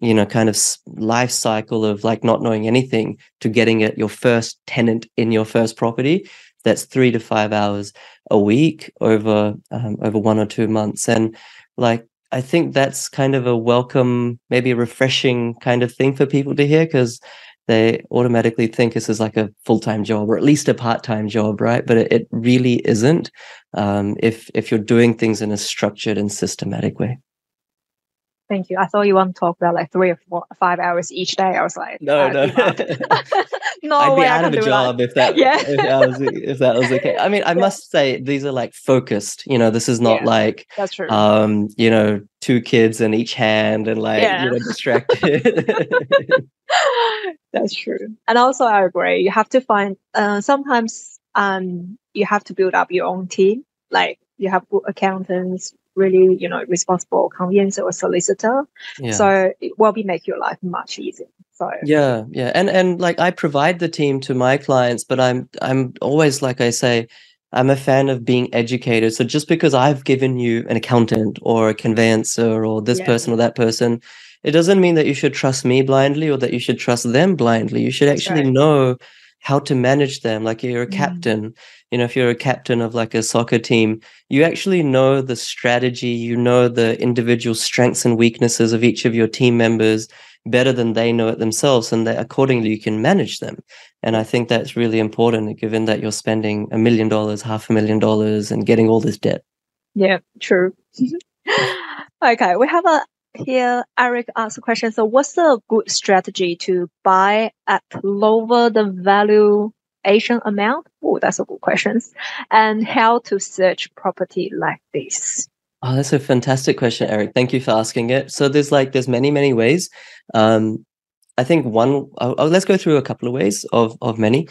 you know, kind of life cycle of like not knowing anything to getting it your first tenant in your first property. That's three to five hours a week over um, over one or two months, and like I think that's kind of a welcome, maybe a refreshing kind of thing for people to hear because they automatically think this is like a full-time job or at least a part-time job right but it, it really isn't um, if if you're doing things in a structured and systematic way Thank you. I thought you want to talk about like three or four, five hours each day. I was like, no, no, *laughs* *laughs* no. I'd be out of a job that. if that, *laughs* yeah. if that was if that was okay. I mean, I yeah. must say these are like focused. You know, this is not yeah, like that's true. Um, you know, two kids in each hand and like yeah. you know distracted. that's true. And also, I agree. You have to find. Uh, sometimes, um, you have to build up your own team. Like you have accountants, really, you know, responsible conveyancer or solicitor. Yeah. So it will be make your life much easier. So yeah, yeah, and and like I provide the team to my clients, but I'm I'm always like I say, I'm a fan of being educated. So just because I've given you an accountant or a conveyancer or this Yeah. person or that person, it doesn't mean that you should trust me blindly or that you should trust them blindly. You should actually right. know how to manage them. Like you're a Mm. captain, you know, if you're a captain of like a soccer team, you actually know the strategy, you know the individual strengths and weaknesses of each of your team members better than they know it themselves. And that accordingly you can manage them. And I think that's really important given that you're spending a million dollars, half a million dollars and getting all this debt. Yeah, true. *laughs* okay, we have a here. Eric asked a question. So, what's a good strategy to buy at lower the valuation amount? Oh, that's a good question. And how to search property like this? Oh, that's a fantastic question, Eric. Thank you for asking it. So there's like there's many many ways. Um, I think one. Oh, oh, let's go through a couple of ways of of many.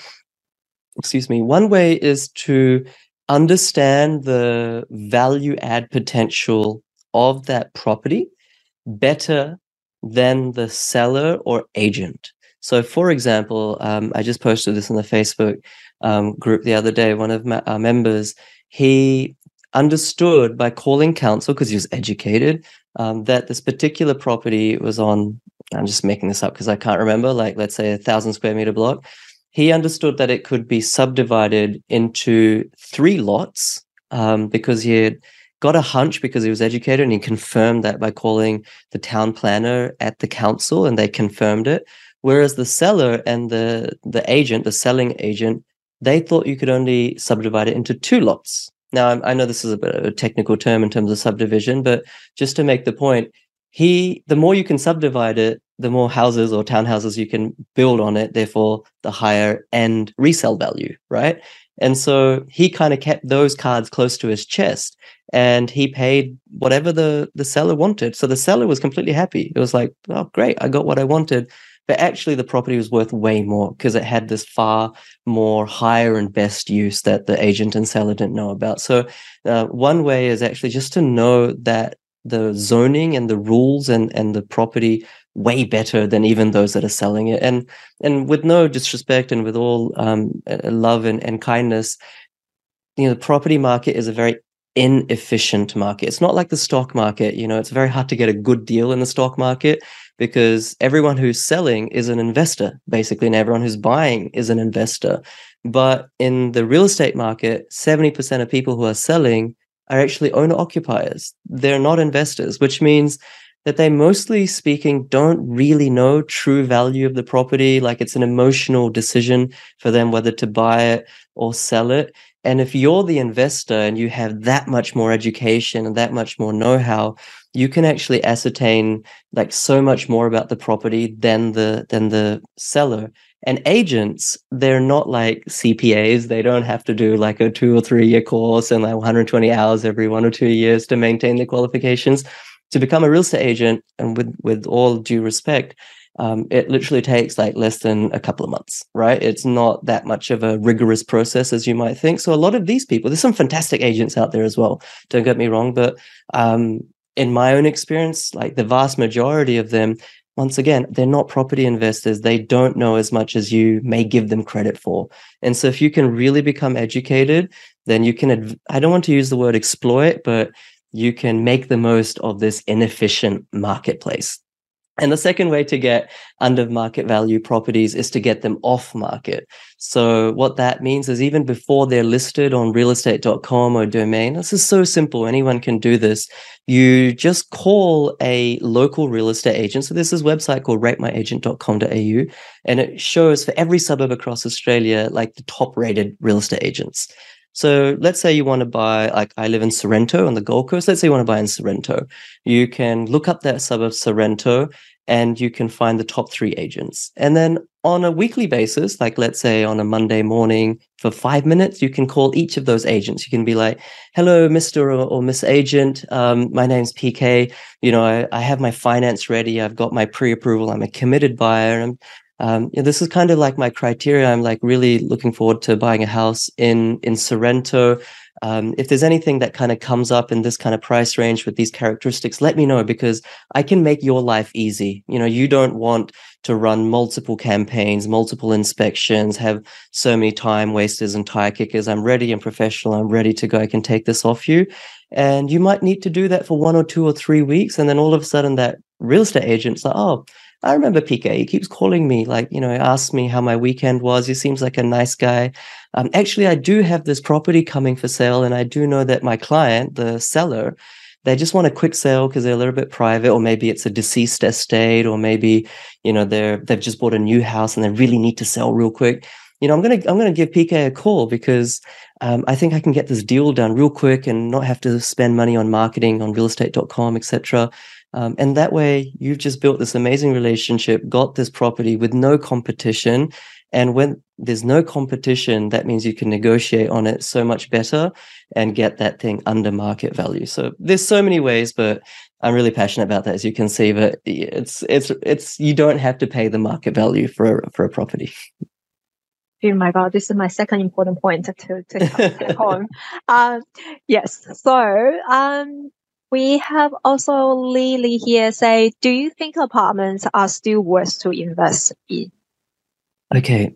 Excuse me. One way is to understand the value add potential of that property better than the seller or agent. So, for example, um, I just posted this in the Facebook um, group the other day. One of my, our members, he understood by calling council because he was educated um, that this particular property was on. I'm just making this up because I can't remember. Like, let's say a thousand square meter block. He understood that it could be subdivided into three lots um, because he had got a hunch because he was educated and he confirmed that by calling the town planner at the council and they confirmed it. Whereas the seller and the the agent the selling agent they thought you could only subdivide it into two lots. Now I, know this is a bit of a technical term in terms of subdivision but just to make the point he the more you can subdivide it the more houses or townhouses you can build on it therefore the higher end resale value right and so he kind of kept those cards close to his chest and he paid whatever the the seller wanted. So the seller was completely happy. It was like, oh great, I got what I wanted. But actually the property was worth way more because it had this far more higher and best use that the agent and seller didn't know about. So uh, one way is actually just to know that the zoning and the rules and and the property way better than even those that are selling it. And and with no disrespect and with all um, love and, and kindness you know the property market is a very inefficient market. It's not like the stock market you know it's very hard to get a good deal in the stock market because everyone who's selling is an investor basically and everyone who's buying is an investor. But in the real estate market 70% of people who are selling are actually owner occupiers. They're not investors which means that they mostly speaking don't really know true value of the property. Like it's an emotional decision for them whether to buy it or sell it. And if you're the investor and you have that much more education and that much more know-how you can actually ascertain like so much more about the property than the than the seller. And agents they're not like cpas they don't have to do like a two or three year course and like 120 hours every one or two years to maintain the qualifications to become a real estate agent and with with all due respect um, it literally takes like less than a couple of months right it's not that much of a rigorous process as you might think so a lot of these people there's some fantastic agents out there as well don't get me wrong but um, in my own experience, like the vast majority of them, once again, they're not property investors. They don't know as much as you may give them credit for. And so if you can really become educated, then you can, I don't want to use the word exploit, but you can make the most of this inefficient marketplace. And the second way to get under market value properties is to get them off market. So what that means is even before they're listed on realestate.com or domain, this is so simple. Anyone can do this. You just call a local real estate agent. So this is website called ratemyagent.com.au and it shows for every suburb across Australia, like the top rated real estate agents. So let's say you want to buy, like I live in Sorrento on the Gold Coast. Let's say you want to buy in Sorrento. You can look up that suburb Sorrento and you can find the top three agents. And then on a weekly basis, like let's say on a Monday morning for five minutes, you can call each of those agents. You can be like, hello, Mr. or, or Miss Agent. Um, my name's PK. You know, I, I have my finance ready. I've got my pre-approval. I'm a committed buyer. I'm um, this is kind of like my criteria. I'm like really looking forward to buying a house in in Sorrento. Um, if there's anything that kind of comes up in this kind of price range with these characteristics, let me know because I can make your life easy. You know, you don't want to run multiple campaigns, multiple inspections, have so many time wasters and tire kickers. I'm ready and professional. I'm ready to go. I can take this off you. And you might need to do that for one or two or three weeks. And then all of a sudden that real estate agent's like, oh, I remember PK. He keeps calling me, like, you know, asks me how my weekend was. He seems like a nice guy. Um, actually, I do have this property coming for sale, and I do know that my client, the seller, they just want a quick sale because they're a little bit private, or maybe it's a deceased estate, or maybe, you know, they're they've just bought a new house and they really need to sell real quick. You know, I'm gonna I'm gonna give PK a call because um, I think I can get this deal done real quick and not have to spend money on marketing on realestate.com, etc. Um, and that way, you've just built this amazing relationship, got this property with no competition. And when there's no competition, that means you can negotiate on it so much better and get that thing under market value. So there's so many ways, but I'm really passionate about that, as you can see. But it's it's it's you don't have to pay the market value for a, for a property. Oh my God, this is my second important point to to take home. *laughs* Um, yes, so um, we have also Lily here say, do you think apartments are still worth to invest in? Okay.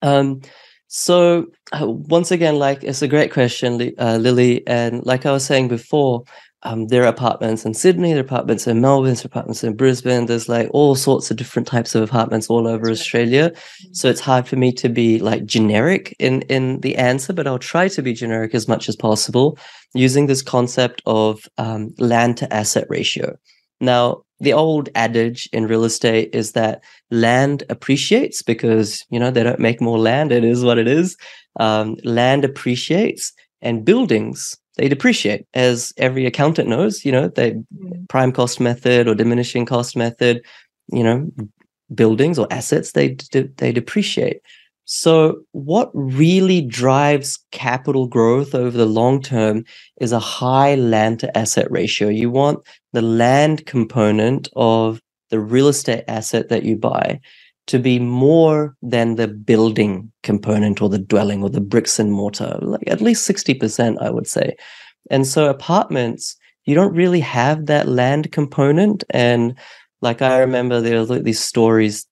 Um, so uh, once again, like it's a great question, uh, Lily, and like I was saying before, um, there are apartments in Sydney, there are apartments in Melbourne, there are apartments in Brisbane. There's like all sorts of different types of apartments all over Australia. Mm-hmm. So it's hard for me to be like generic in in the answer, but I'll try to be generic as much as possible using this concept of um, land to asset ratio. Now, the old adage in real estate is that land appreciates because you know they don't make more land. It is what it is. Um, land appreciates, and buildings they depreciate. As every accountant knows you know they mm. prime cost method or diminishing cost method you know buildings or assets they they depreciate. So what really drives capital growth over the long term is a high land to asset ratio. You want the land component of the real estate asset that you buy to be more than the building component or the dwelling or the bricks and mortar, like at least 60%, I would say. And so apartments, you don't really have that land component. And like I remember there were these stories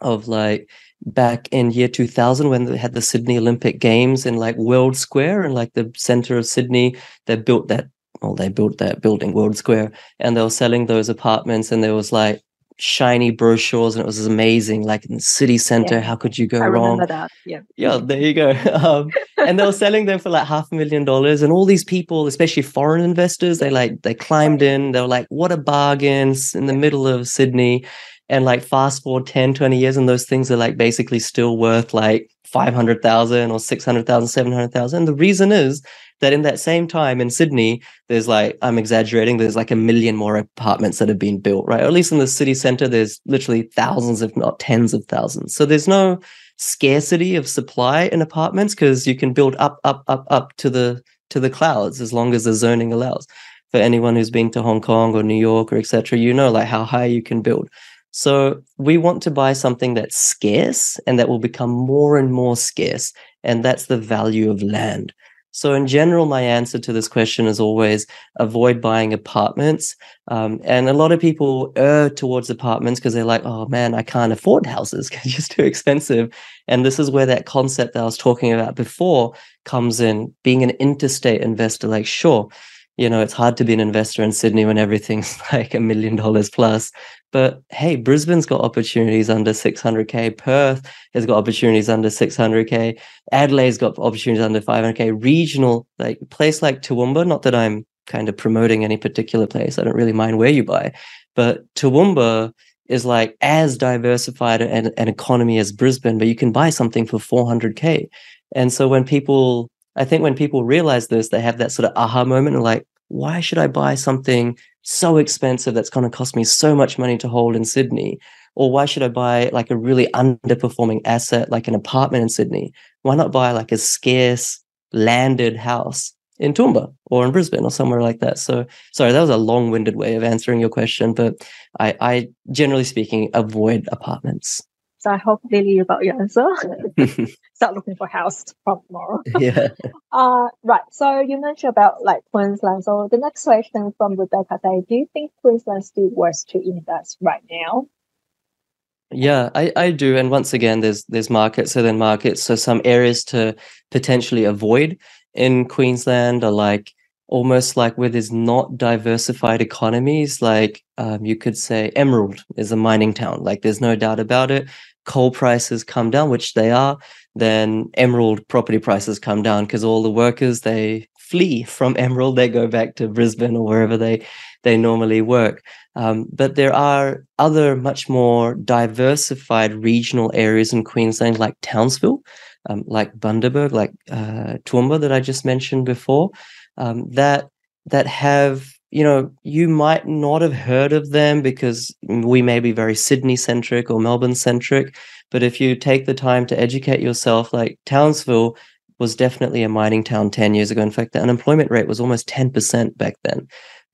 of like back in year 2000 when they had the Sydney Olympic Games in like World Square and like the center of Sydney, they built that well, they built that building, World Square, and they were selling those apartments, and there was like shiny brochures and it was amazing like in the city center yeah. how could you go I wrong? that. Yeah. Yeah there you go. *laughs* Um, and they were *laughs* selling them for like half a million dollars and all these people especially foreign investors they like they climbed in they were like what a bargain in the middle of sydney and like fast forward 10 20 years and those things are like basically still worth like 500,000 or 600,000 700,000 the reason is that in that same time in Sydney, there's like, I'm exaggerating, there's like a million more apartments that have been built, right? Or at least in the city center, there's literally thousands, if not tens of thousands. So there's no scarcity of supply in apartments because you can build up, up, up, up to the to the clouds as long as the zoning allows. For anyone who's been to Hong Kong or New York or etc., you know like how high you can build. So we want to buy something that's scarce and that will become more and more scarce. And that's the value of land. So, in general, my answer to this question is always avoid buying apartments. Um, and a lot of people err towards apartments because they're like, oh man, I can't afford houses because *laughs* it's too expensive. And this is where that concept that I was talking about before comes in. Being an interstate investor, like, sure, you know, it's hard to be an investor in Sydney when everything's *laughs* like a million dollars plus. But hey, Brisbane's got opportunities under 600k. Perth has got opportunities under 600k. Adelaide's got opportunities under 500k. Regional, like place like Toowoomba. Not that I'm kind of promoting any particular place. I don't really mind where you buy, but Toowoomba is like as diversified an, an economy as Brisbane, but you can buy something for 400k. And so when people, I think when people realize this, they have that sort of aha moment and like, why should I buy something so expensive that's going to cost me so much money to hold in Sydney? Or why should I buy like a really underperforming asset like an apartment in Sydney? Why not buy like a scarce landed house in Toowoomba or in Brisbane or somewhere like that? So sorry, that was a long-winded way of answering your question, but I, I generally speaking avoid apartments. So I hope Lily you got your answer. *laughs* *laughs* Start looking for house *laughs* from tomorrow. *laughs* yeah. Uh right. So you mentioned about like Queensland. So the next question from Rebecca say, do you think Queensland still worth to invest right now? Yeah, I, I do. And once again, there's there's markets within markets. So some areas to potentially avoid in Queensland are like almost like where there's not diversified economies. Like um, you could say Emerald is a mining town. Like there's no doubt about it coal prices come down, which they are, then Emerald property prices come down because all the workers they flee from *laughs* Emerald, they go back to Brisbane or wherever they they normally work. Um, but there are other much more diversified regional areas in Queensland, like Townsville, um, like Bundaberg, like uh, Toowoomba that I just mentioned before, um, that that have you know, you might not have heard of them because we may be very Sydney centric or Melbourne centric. But if you take the time to educate yourself, like Townsville was definitely a mining town 10 years ago. In fact, the unemployment rate was almost 10% back then.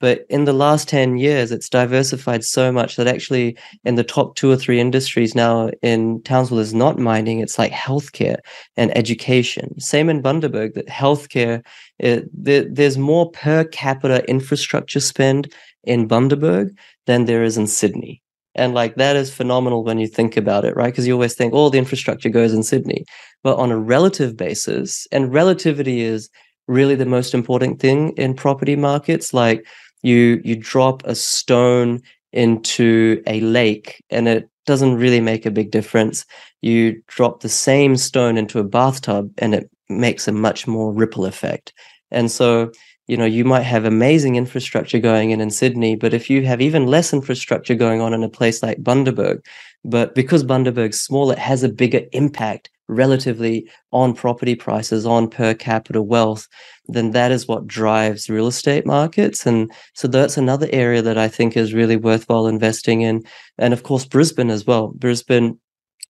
But in the last 10 years, it's diversified so much that actually in the top two or three industries now in Townsville is not mining, it's like healthcare and education. Same in Bundaberg, that healthcare, it, there, there's more per capita infrastructure spend in Bundaberg than there is in Sydney. And like that is phenomenal when you think about it, right? Because you always think all oh, the infrastructure goes in Sydney. But on a relative basis, and relativity is really the most important thing in property markets. Like you you drop a stone into a lake and it doesn't really make a big difference. You drop the same stone into a bathtub and it makes a much more ripple effect. And so, you know, you might have amazing infrastructure going in in Sydney, but if you have even less infrastructure going on in a place like Bundaberg, but because Bundaberg's small, it has a bigger impact relatively on property prices, on per capita wealth, then that is what drives real estate markets. And so that's another area that I think is really worthwhile investing in. And of course, Brisbane as well. Brisbane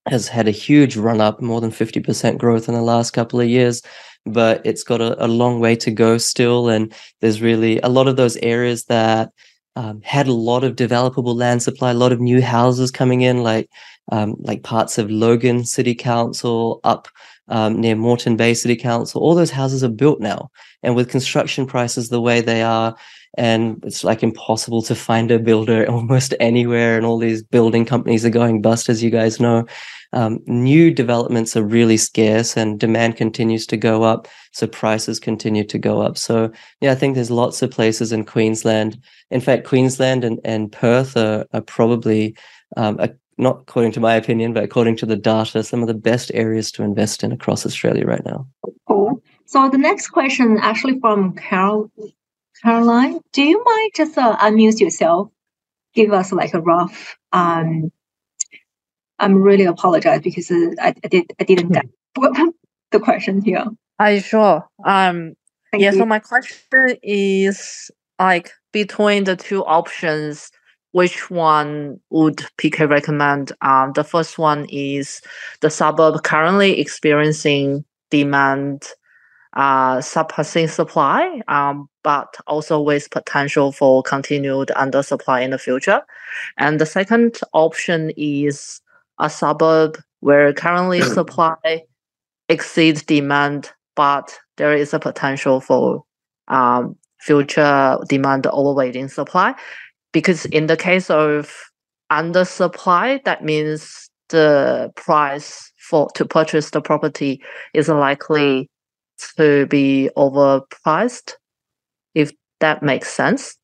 has had a huge run up, more than 50% growth in the last couple of years, but it's got a, a long way to go still. And there's really a lot of those areas that um, had a lot of developable land supply, a lot of new houses coming in, like um, like parts of Logan City Council, up um, near Moreton Bay City Council. All those houses are built now, and with construction prices the way they are, and it's like impossible to find a builder *laughs* almost anywhere, and all these building companies are going bust, as you guys know. Um, new developments are really scarce, and demand continues to go up, so prices continue to go up. So yeah, I think there's lots of places in Queensland. In fact, Queensland and, and Perth are, are probably um, a not according to my opinion, but according to the data, some of the best areas to invest in across Australia right now. Cool. So the next question actually from Carol, Caroline. Do you mind just uh, unmute yourself? Give us like a rough. Um, I'm really apologize because uh, I, I did I didn't get *laughs* the question here. I sure. Um. Thank yeah. You. So my question is like between the two options which one would PK recommend? Um, the first one is the suburb currently experiencing demand uh, surpassing supply, um, but also with potential for continued undersupply in the future. And the second option is a suburb where currently *clears throat* supply exceeds demand but there is a potential for um, future demand overweighting supply. Because in the case of undersupply, that means the price for to purchase the property is likely to be overpriced. If that makes sense.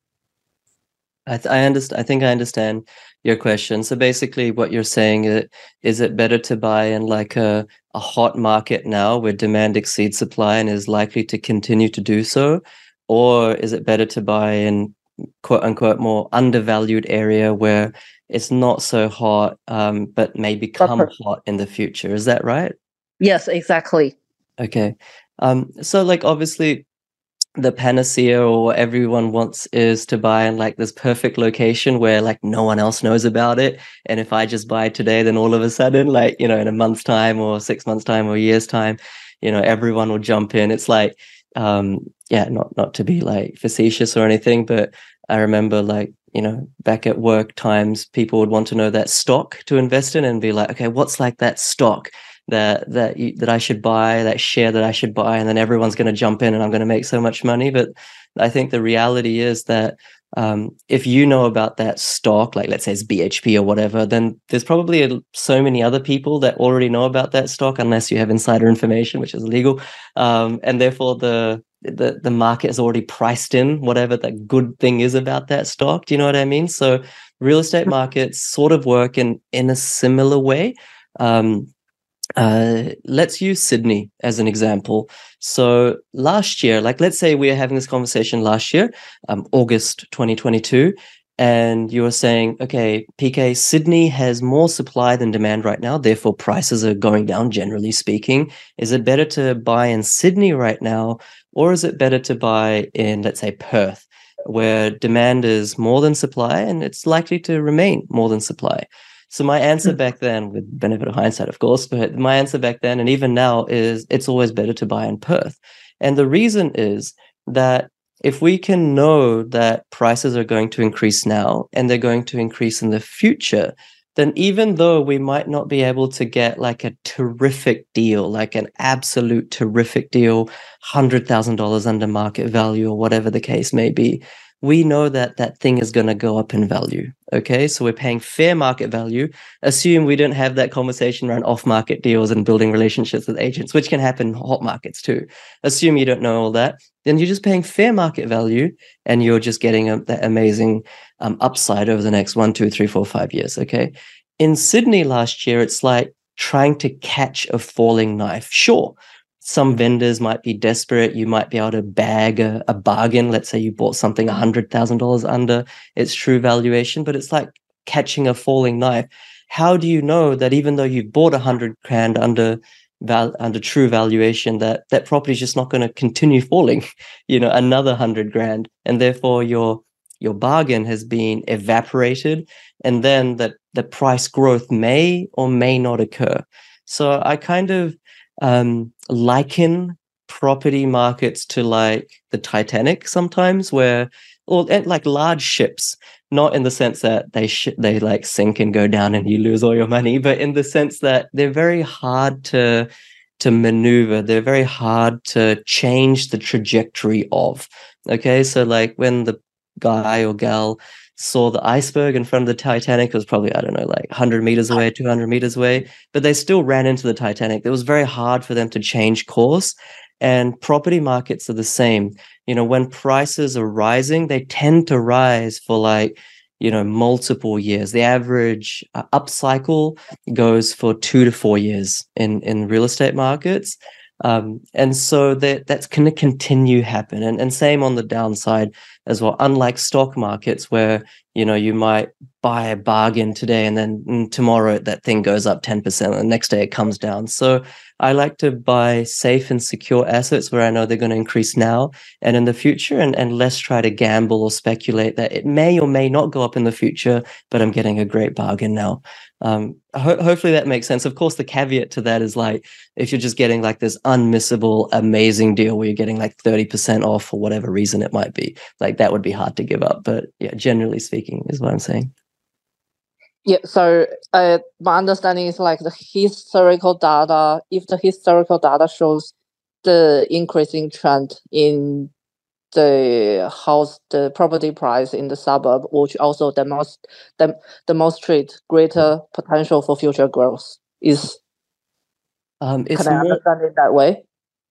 I, th- I understand. I think I understand your question. So basically, what you're saying is, is it better to buy in like a a hot market now where demand exceeds supply and is likely to continue to do so, or is it better to buy in quote unquote more undervalued area where it's not so hot, um, but may become hot in the future? Is that right? Yes, exactly. Okay. Um, so like obviously the panacea or everyone wants is to buy in like this perfect location where like no one else knows about it. And if I just buy today, then all of a sudden, like, you know, in a month's time or six months time or year's time, you know, everyone will jump in. It's like, um, yeah, not, not to be like facetious or anything, but I remember like, you know, back at work times, people would want to know that stock to invest in and be like, okay, what's like that stock? That that you, that I should buy, that share that I should buy, and then everyone's going to jump in and I'm going to make so much money. But I think the reality is that um, if you know about that stock, like let's say it's BHP or whatever, then there's probably a, so many other people that already know about that stock, unless you have insider information, which is illegal, um, and therefore the the the market has already priced in whatever the good thing is about that stock. Do you know what I mean? So real estate markets sort of work in in a similar way. Um, uh, let's use Sydney as an example. So last year, like let's say we are having this conversation last year, um, August 2022, and you are saying, okay, PK, Sydney has more supply than demand right now, therefore prices are going down, generally speaking. Is it better to buy in Sydney right now, or is it better to buy in, let's say, Perth, where demand is more than supply and it's likely to remain more than supply? So my answer back then, with benefit of hindsight, of course, but my answer back then and even now is it's always better to buy in Perth. And the reason is that if we can know that prices are going to increase now and they're going to increase in the future, then even though we might not be able to get like a terrific deal, like an absolute terrific deal, $100,000 under market value or whatever the case may be, we know that that thing is going to go up in value. Okay. So we're paying fair market value. Assume we don't have that conversation around off market deals and building relationships with agents, which can happen in hot markets too. Assume you don't know all that. Then you're just paying fair market value and you're just getting a, that amazing um, upside over the next one, two, three, four, five years. Okay. In Sydney last year, it's like trying to catch a falling knife. Sure some vendors might be desperate. You might be able to bag a, a bargain. Let's say you bought something $100,000 under its true valuation, but it's like catching a falling knife. How do you know that even though you bought a hundred grand under val- under true valuation, that that property is just not going to continue falling, *laughs* you know, another hundred grand, and therefore your your bargain has been evaporated, and then that the price growth may or may not occur. So I kind of um, liken property markets to like the Titanic sometimes, where or like large ships, not in the sense that they sh- they like sink and go down and you lose all your money, but in the sense that they're very hard to to maneuver. They're very hard to change the trajectory of. Okay, so like when the guy or gal saw the iceberg in front of the Titanic. It was probably, I don't know, like 100 meters away, 200 meters away, but they still ran into the Titanic. It was very hard for them to change course. And property markets are the same. You know, when prices are rising, they tend to rise for like, you know, multiple years. The average uh, up cycle goes for two to four years in, in real estate markets. Um, and so that that's going to continue happen and, and same on the downside as well. Unlike stock markets where you know you might buy a bargain today and then mm, tomorrow that thing goes up 10% and the next day it comes down. So i like to buy safe and secure assets where i know they're going to increase now and in the future and, and less try to gamble or speculate that it may or may not go up in the future but i'm getting a great bargain now. Um, ho- hopefully that makes sense. Of course, the caveat to that is like if you're just getting like this unmissable, amazing deal where you're getting like 30% off for whatever reason it might be, like that would be hard to give up. But yeah, generally speaking, is what I'm saying. Yeah, so uh, my understanding is like the historical data, if the historical data shows the increasing trend in the house, the property price in the suburb, which also demonst- dem- demonstrate greater potential for future growth. Is Um, it's can I more understand it that way?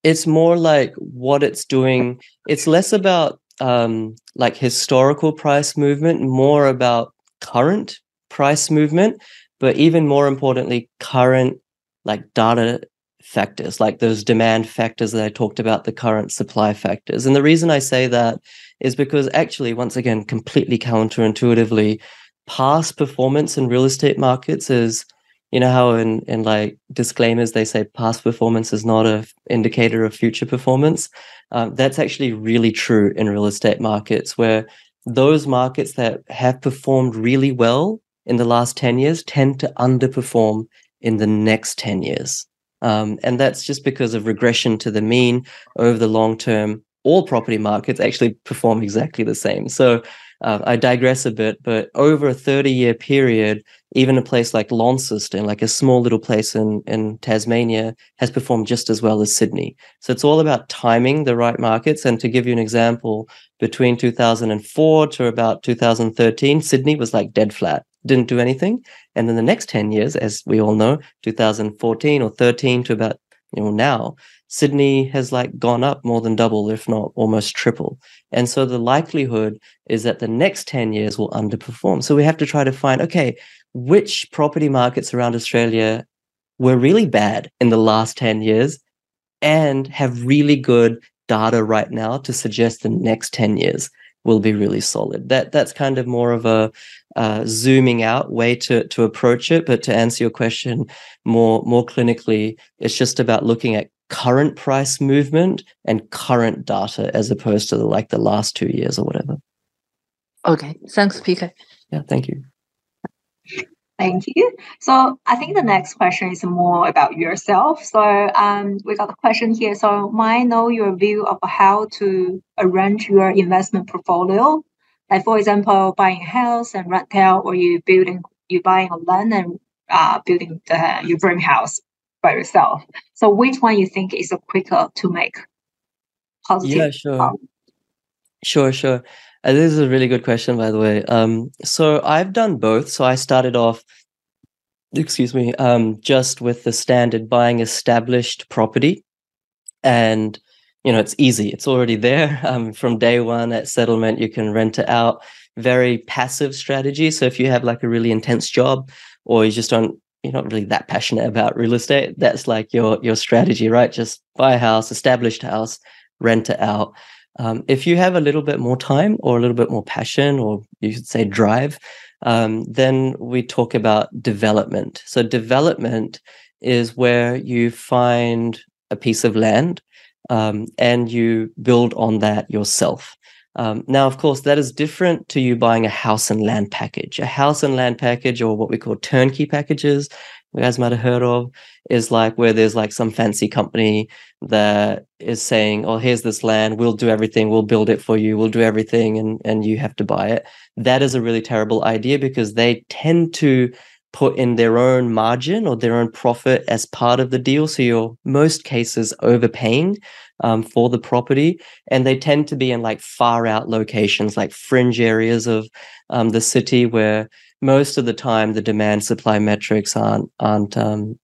it's more like what it's doing. It's less about um, like historical price movement, more about current price movement, but even more importantly, current like data factors, like those demand factors that I talked about, the current supply factors. And the reason I say that is because actually, once again, completely counterintuitively, past performance in real estate markets is you know how in in like disclaimers they say past performance is not a indicator of future performance um, that's actually really true in real estate markets where those markets that have performed really well in the last 10 years tend to underperform in the next 10 years um, and that's just because of regression to the mean over the long term. All property markets actually perform exactly the same. So uh, i digress a bit but over a 30 year period even a place like Launceston, like a small little place in, in Tasmania, has performed just as well as Sydney. So it's all about timing the right markets. And to give you an example, between 2004 to about 2013, Sydney was like dead flat, didn't do anything. And then the next 10 years, as we all know, 2014 or 13 to about you know now, Sydney has like gone up more than double, if not almost triple. And so the likelihood is that the next 10 years will underperform. So we have to try to find, okay, which property markets around Australia were really bad in the last 10 years and have really good data right now to suggest the next 10 years will be really solid. That that's kind of more of a uh, zooming out way to to approach it. But to answer your question more more clinically, it's just about looking at current price movement and current data as opposed to the, like the last two years or whatever. Okay, thanks, PK. Yeah, thank you. Thank you. So I think the next question is more about yourself. So um, we got a question here. So might I know your view of how to arrange your investment portfolio? Like for example, buying a house and rent out, or you building you buying a land and uh, building the, your dream house by yourself. So which one you think is quicker to make positive? Yeah, sure. um, Sure, sure. Uh, this is a really good question, by the way. Um, so I've done both. So I started off, excuse me, um, just with the standard buying established property, and you know it's easy. It's already there. *laughs* Um, from day one at settlement, you can rent it out. Very passive strategy. So if you have like a really intense job, or you just don't, you're not really that passionate about real estate, that's like your your strategy, right? Just buy a house, established house, rent it out. Um, if you have a little bit more time or a little bit more passion, or you should say drive, um, then we talk about development. So, development is where you find a piece of land um, and you build on that yourself. Um, now, of course, that is different to you buying a house and land package. A house and land package, or what we call turnkey packages, you guys might have heard of, is like where there's like some fancy company that is saying, "Oh, here's this land. We'll do everything. We'll build it for you. We'll do everything, and and you have to buy it." That is a really terrible idea because they tend to put in their own margin or their own profit as part of the deal. So you're most cases overpaying um, for the property, and they tend to be in like far out locations, like fringe areas of um, the city where most of the time the demand supply metrics aren't aren't um,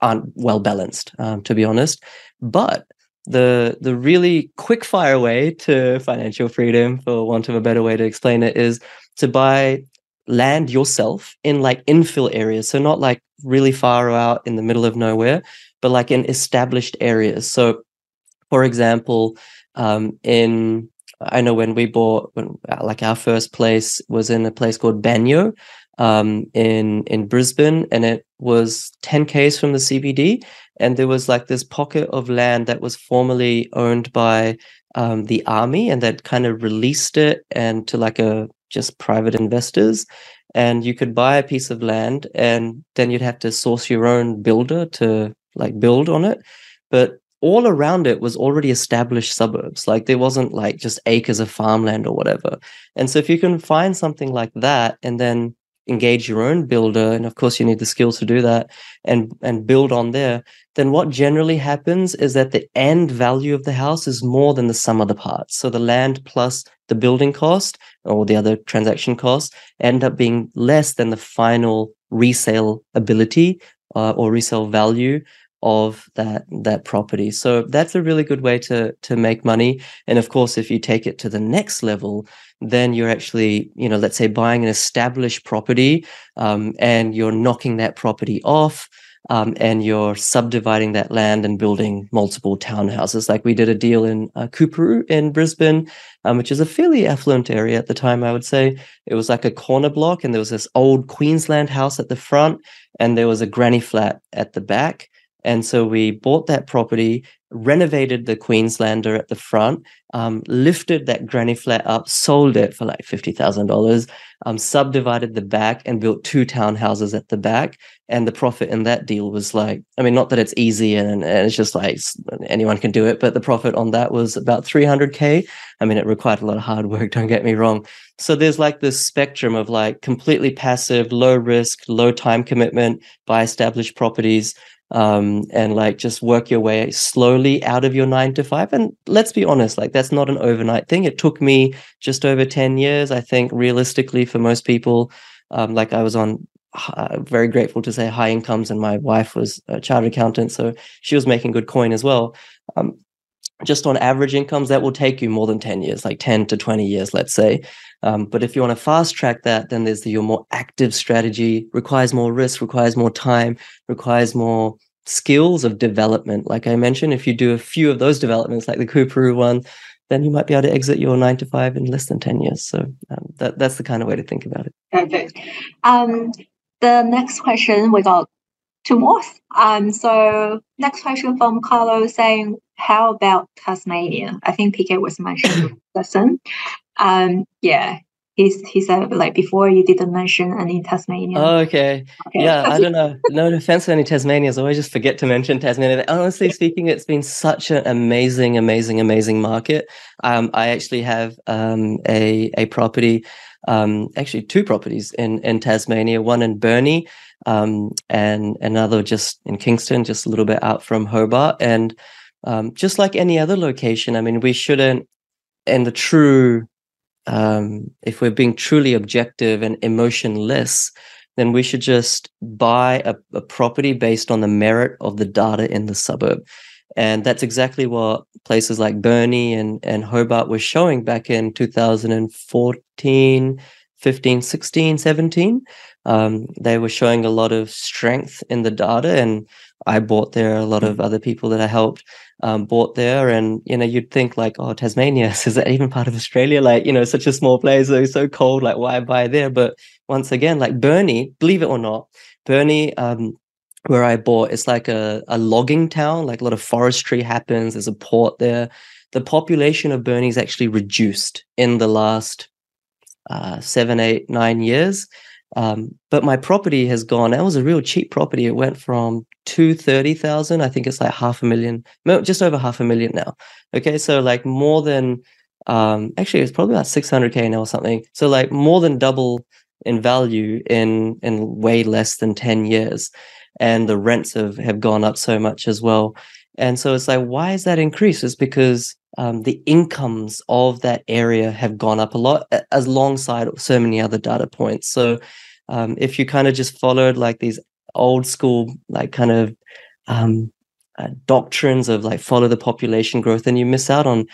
aren't well balanced, um, to be honest. But the the really quick fire way to financial freedom, for want of a better way to explain it, is to buy land yourself in like infill areas. So not like really far out in the middle of nowhere, but like in established areas. So, for example, um, in I know when we bought when like our first place was in a place called Banyo um, in in Brisbane, and it was 10 k's from the CBD, and there was like this pocket of land that was formerly owned by um, the army, and that kind of released it and to like a just private investors, and you could buy a piece of land, and then you'd have to source your own builder to like build on it, but all around it was already established suburbs. Like there wasn't like just acres of farmland or whatever. And so if you can find something like that and then engage your own builder and of course you need the skills to do that and and build on there then what generally happens is that the end value of the house is more than the sum of the parts so the land plus the building cost or the other transaction costs end up being less than the final resale ability uh, or resale value of that that property so that's a really good way to to make money and of course if you take it to the next level then you're actually you know let's say buying an established property um, and you're knocking that property off um, and you're subdividing that land and building multiple townhouses. Like we did a deal in uh, in Brisbane, um, which is a fairly affluent area at the time, I would say. It was like a corner block, and there was this old Queensland house at the front, and there was a granny flat at the back. And so we bought that property, renovated the Queenslander at the front, um, lifted that granny flat up, sold it for like $50,000, um, subdivided the back and built two townhouses at the back. And the profit in that deal was like, I mean, not that it's easy and, and it's just like anyone can do it, but the profit on that was about 300K. I mean, it required a lot of hard work, *laughs* don't get me wrong. So there's like this spectrum of like completely passive, low risk, low time commitment, buy established properties um, and like just work your way slowly out of your nine to five. And let's be honest, like that's not an overnight thing. It took me just over 10 years, I think, realistically, for most people. Um, like I was on uh, very grateful to say high incomes, and my wife was a chartered accountant, so she was making good coin as well. Um, just on average incomes, that will take you more than 10 years, like 10 to 20 years, let's say. Um, but if you want to fast track that, then there's the, your more active strategy, requires more risk, requires more time, requires more skills of development. Like I mentioned, if you do a few of those developments, like the Coorparoo one, then you might be able to exit your nine to five in less than 10 years. So um, that, that's the kind of way to think about it. Perfect. Um, the next question, we got two more. Um, so next question from Carlo saying, how about Tasmania? I think PK was mentioned *coughs* person. Um, yeah, he's he said like before you didn't mention any Tasmania. Oh, okay. okay. Yeah, I don't know. No offense to any Tasmanians. I always just forget to mention Tasmania. Honestly speaking, it's been such an amazing, amazing, amazing market. Um, I actually have um, a a property, um, actually two properties in in Tasmania. One in Burnie, um, and another just in Kingston, just a little bit out from Hobart. And um, just like any other location, I mean, we shouldn't, in the true um, if we're being truly objective and emotionless, then we should just buy a, a, property based on the merit of the data in the suburb. And that's exactly what places like Burnie and, and Hobart were showing back in 2014, 15, 16, 17. Um, they were showing a lot of strength in the data. And I bought there, a lot of other people that I helped um, bought there. And, you know, you'd think like, oh, Tasmania, *laughs* is that even part of Australia? Like, you know, such a small place, so, so cold, like why buy there? But once again, like Burnie, believe it or not, Burnie, um, where I bought, it's like a, a logging town, like a lot of forestry happens. There's a port there. The population of Burnie is actually reduced in the last uh, seven, eight, nine years. Um, but my property has gone. That was a real cheap property. It went from two thirty thousand. I think it's like half a million, just over half a million now. Okay, so like more than um, actually it's probably about six hundred k now or something. So like more than double in value in in way less than ten years, and the rents have have gone up so much as well. And so it's like, why is that increase? It's because um, the incomes of that area have gone up a lot alongside so many other data points. So um, if you kind of just followed like these old school, like kind of um, uh, doctrines of like follow the population growth, and you miss out on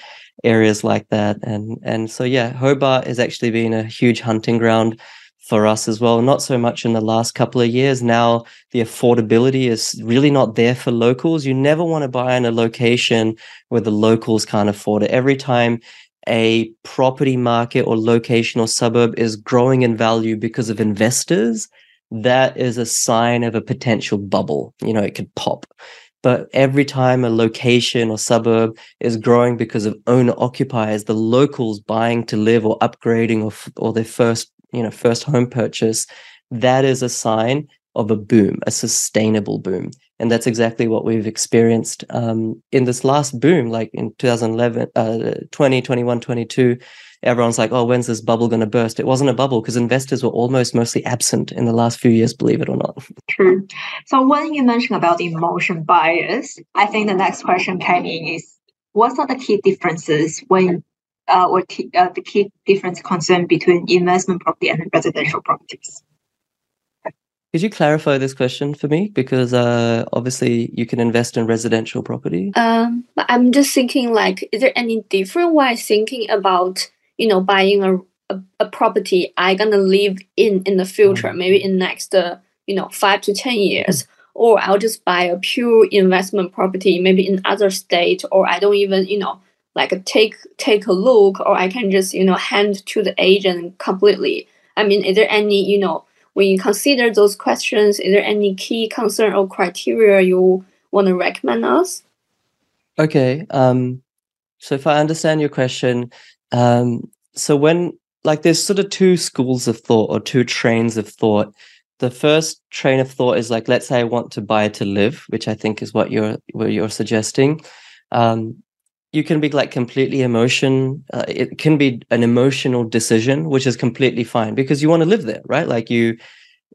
areas like that. And and so yeah, Hobart has actually been a huge hunting ground for us as well. Not so much in the last couple of years. Now the affordability is really not there for locals. You never want to buy in a location where the locals can't afford it. Every time a property market or location or suburb is growing in value because of investors, that is a sign of a potential bubble. You know, it could pop. But every time a location or suburb is growing because of owner occupiers, the locals buying to live or upgrading or, or their first you know first home purchase that is a sign of a boom a sustainable boom and that's exactly what we've experienced um, in this last boom like in 2011 uh, 20 21 22 everyone's like, oh, when's this bubble going to burst? It wasn't a bubble because investors were almost mostly absent in the last few years, believe it or not. True. So when you mentioned about emotion bias, I think the next question came in is what are the key differences when uh, or t- uh, the key difference concern between investment property and residential properties? Could you clarify this question for me? Because uh, obviously you can invest in residential property. Um, but I'm just thinking, like, is there any different way thinking about, you know, buying a, a, a property I gonna live in in the future, mm. maybe in next, uh, you know, five to ten years, mm. or I'll just buy a pure investment property, maybe in other state, or I don't even, you know, like take take a look, or I can just, you know, hand to the agent completely. I mean, is there any, you know when you consider those questions, is there any key concern or criteria you want to recommend us? Okay. Um, so if I understand your question, um, so when like there's sort of two schools of thought or two trains of thought. The first train of thought is like, let's say I want to buy to live, which I think is what you're what you're suggesting. Um, you can be like completely emotion uh, it can be an emotional decision which is completely fine because you want to live there right like you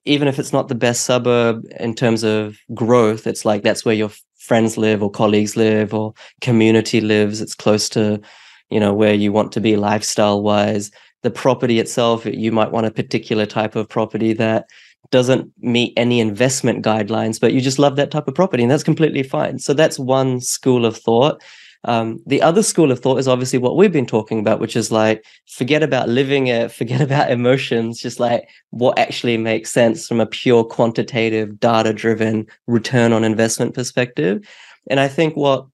even if it's not the best suburb in terms of growth it's like that's where your friends live or colleagues live or community lives it's close to you know where you want to be lifestyle wise the property itself you might want a particular type of property that doesn't meet any investment guidelines but you just love that type of property and that's completely fine. So that's one school of thought. Um, the other school of thought is obviously what we've been talking about, which is like forget about living it, *laughs* forget about emotions, just like what actually makes sense from a pure quantitative, data driven return on investment perspective. And I think what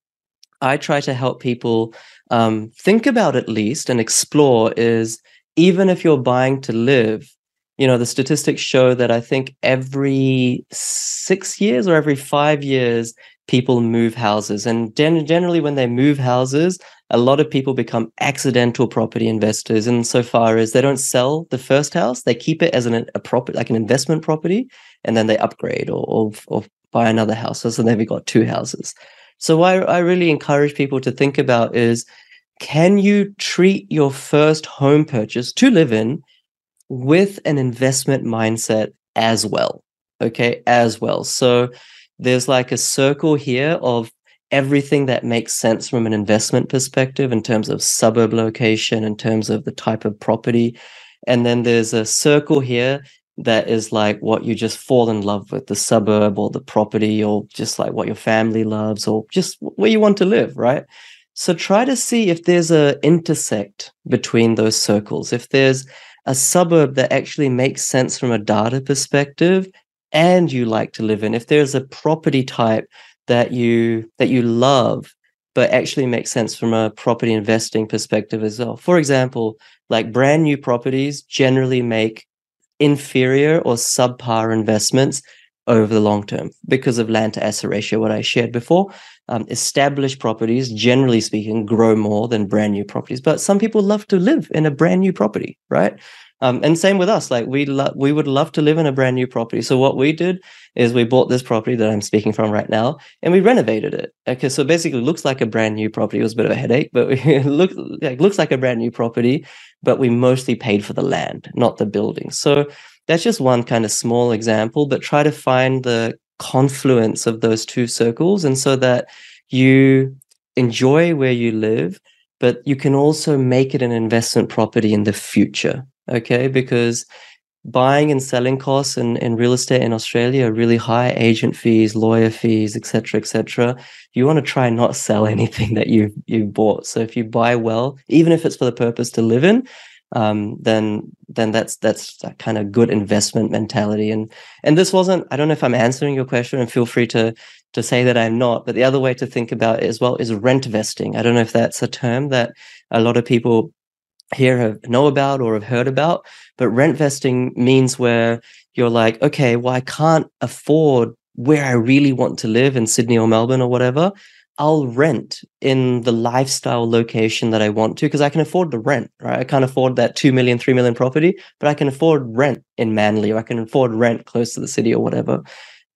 I try to help people um, think about at least and explore is even if you're buying to live, you know, the statistics show that I think every six years or every five years, people move houses. And gen- generally, when they move houses, a lot of people become accidental property investors. Insofar as they don't sell the first house, they keep it as an, a property, like an investment property, and then they upgrade or, or, or buy another house. So then we got two houses. So what I really encourage people to think about is can you treat your first home purchase to live in with an investment mindset as well? Okay, as well. So there's like a circle here of everything that makes sense from an investment perspective in terms of suburb location, in terms of the type of property. And then there's a circle here that is like what you just fall in love with the suburb or the property or just like what your family loves or just where you want to live, right? So try to see if there's a intersect between those circles. If there's a suburb that actually makes sense from a data perspective and you like to live in if there's a property type that you that you love but actually makes sense from a property investing perspective as well for example like brand new properties generally make inferior or subpar investments over the long term because of land to asset ratio what i shared before. Um, established properties generally speaking grow more than brand new properties but some people love to live in a brand new property right um, and same with us. Like we lo- we would love to live in a brand new property. So what we did is we bought this property that I'm speaking from right now, and we renovated it. Okay, so basically, looks like a brand new property. It was a bit of a headache, but *laughs* it like looks like a brand new property. But we mostly paid for the land, not the building. So that's just one kind of small example. But try to find the confluence of those two circles, and so that you enjoy where you live but you can also make it an investment property in the future okay because buying and selling costs in, in real estate in australia are really high agent fees lawyer fees etc etc you want to try not *laughs* sell anything that you you bought. So if you buy well even if it's for the purpose to live in um, then then that's that's that kind of good investment mentality. And and this wasn't i don't know if i'm answering your question and feel free to to say that i'm not but the other way to think about it as well is rent vesting. I don't know if that's a term that a lot of people here have know about or have heard about but rent vesting means where you're like okay well i can't afford where i really want to live in sydney or melbourne or whatever. I'll rent in the lifestyle location that i want to because i can afford the rent right? I can't afford that 2 million 3 million property but i can afford rent in manly or i can afford rent close to the city or whatever.